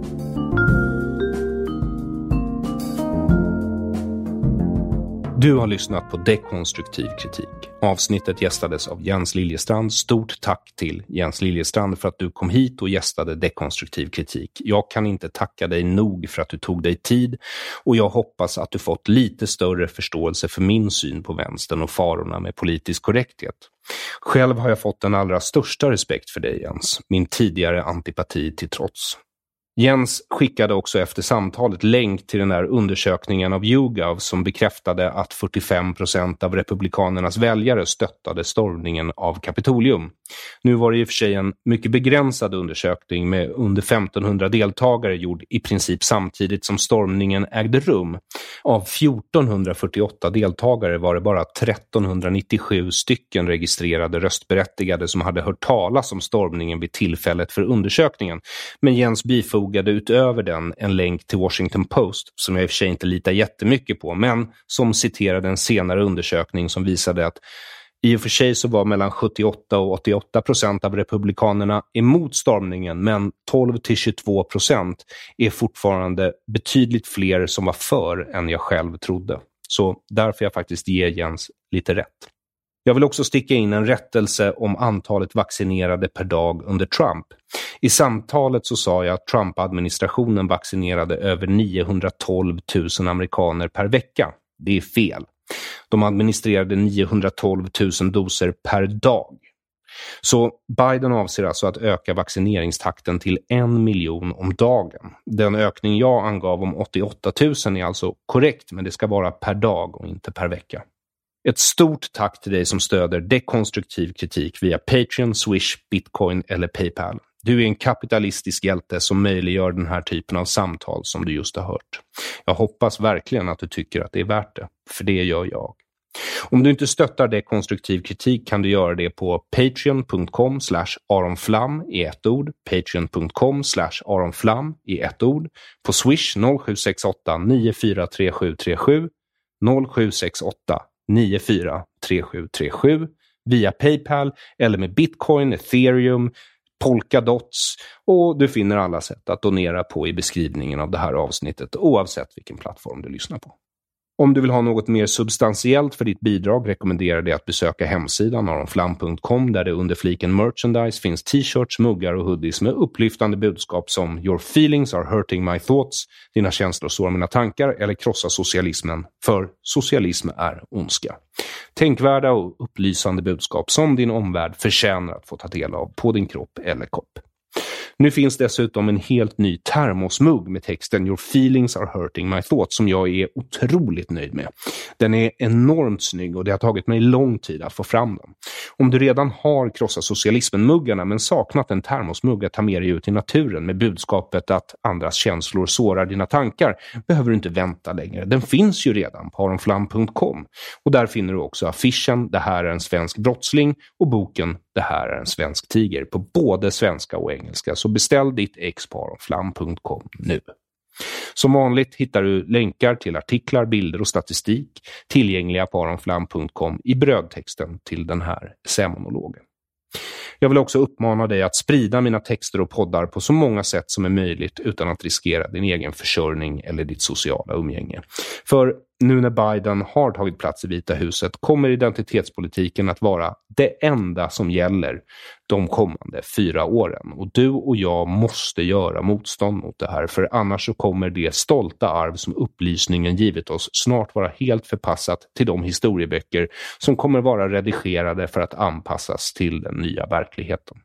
Du har lyssnat på Dekonstruktiv kritik. Avsnittet gästades av Jens Liljestrand. Stort tack till Jens Liljestrand för att du kom hit och gästade Dekonstruktiv kritik. Jag kan inte tacka dig nog för att du tog dig tid och jag hoppas att du fått lite större förståelse för min syn på vänstern och farorna med politisk korrekthet. Själv har jag fått den allra största respekt för dig Jens, min tidigare antipati till trots. Jens skickade också efter samtalet länk till den där undersökningen av YouGov som bekräftade att 45 procent av republikanernas väljare stöttade stormningen av Kapitolium. Nu var det i och för sig en mycket begränsad undersökning med under 1500 deltagare gjord i princip samtidigt som stormningen ägde rum. Av 1448 deltagare var det bara 1397 stycken registrerade röstberättigade som hade hört talas om stormningen vid tillfället för undersökningen. Men Jens bifogade utöver den en länk till Washington Post som jag i och för sig inte litar jättemycket på, men som citerade en senare undersökning som visade att i och för sig så var mellan 78 och 88 procent av republikanerna emot stormningen, men 12 till 22 procent är fortfarande betydligt fler som var för än jag själv trodde. Så därför jag faktiskt ge Jens lite rätt. Jag vill också sticka in en rättelse om antalet vaccinerade per dag under Trump. I samtalet så sa jag att Trump-administrationen vaccinerade över 912 000 amerikaner per vecka. Det är fel. De administrerade 912 000 doser per dag. Så Biden avser alltså att öka vaccineringstakten till en miljon om dagen. Den ökning jag angav om 88 000 är alltså korrekt, men det ska vara per dag och inte per vecka. Ett stort tack till dig som stöder dekonstruktiv kritik via Patreon, Swish, Bitcoin eller Paypal. Du är en kapitalistisk hjälte som möjliggör den här typen av samtal som du just har hört. Jag hoppas verkligen att du tycker att det är värt det, för det gör jag. Om du inte stöttar dekonstruktiv kritik kan du göra det på patreon.com aronflam i ett ord, patreon.com aronflam i ett ord, på swish 0768 943737, 0768 943737 via Paypal eller med bitcoin, ethereum, Polkadots och du finner alla sätt att donera på i beskrivningen av det här avsnittet oavsett vilken plattform du lyssnar på. Om du vill ha något mer substantiellt för ditt bidrag rekommenderar jag dig att besöka hemsidan aronflam.com där det under fliken merchandise finns t-shirts, muggar och hoodies med upplyftande budskap som “Your feelings are hurting my thoughts”, “Dina känslor sårar mina tankar” eller “Krossa socialismen” för socialism är ondska. Tänkvärda och upplysande budskap som din omvärld förtjänar att få ta del av på din kropp eller kopp. Nu finns dessutom en helt ny termosmugg med texten “Your feelings are hurting my thoughts” som jag är otroligt nöjd med. Den är enormt snygg och det har tagit mig lång tid att få fram den. Om du redan har krossat socialismen-muggarna men saknat en termosmugg att ta med dig ut i naturen med budskapet att andras känslor sårar dina tankar behöver du inte vänta längre. Den finns ju redan på aronflam.com och där finner du också affischen “Det här är en svensk brottsling” och boken “Det här är en svensk tiger” på både svenska och engelska så beställ ditt ex på aronflam.com nu. Som vanligt hittar du länkar till artiklar, bilder och statistik tillgängliga på aronflam.com i brödtexten till den här essämonologen. Jag vill också uppmana dig att sprida mina texter och poddar på så många sätt som är möjligt utan att riskera din egen försörjning eller ditt sociala umgänge. För nu när Biden har tagit plats i Vita huset kommer identitetspolitiken att vara det enda som gäller de kommande fyra åren. Och du och jag måste göra motstånd mot det här, för annars så kommer det stolta arv som upplysningen givit oss snart vara helt förpassat till de historieböcker som kommer vara redigerade för att anpassas till den nya verkligheten.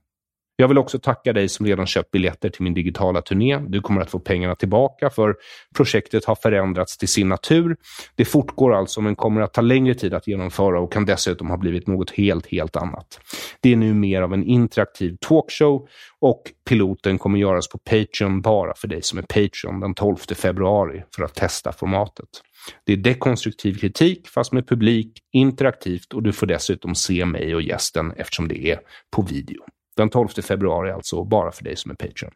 Jag vill också tacka dig som redan köpt biljetter till min digitala turné. Du kommer att få pengarna tillbaka för projektet har förändrats till sin natur. Det fortgår alltså men kommer att ta längre tid att genomföra och kan dessutom ha blivit något helt, helt annat. Det är nu mer av en interaktiv talkshow och piloten kommer göras på Patreon bara för dig som är Patreon den 12 februari för att testa formatet. Det är dekonstruktiv kritik fast med publik, interaktivt och du får dessutom se mig och gästen eftersom det är på video. Den 12 februari alltså, bara för dig som är Patreon.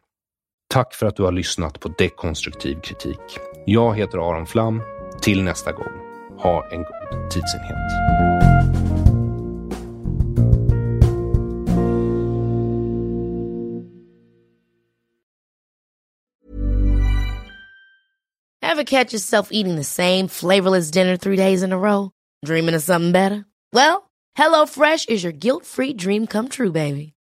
Tack för att du har lyssnat på dekonstruktiv kritik. Jag heter Aron Flam. Till nästa gång, ha en god tidsenhet. Ever catch yourself eating the same flavorless dinner three days in a row? Dreaming of something better? Well, HelloFresh is your guilt-free dream come true, baby.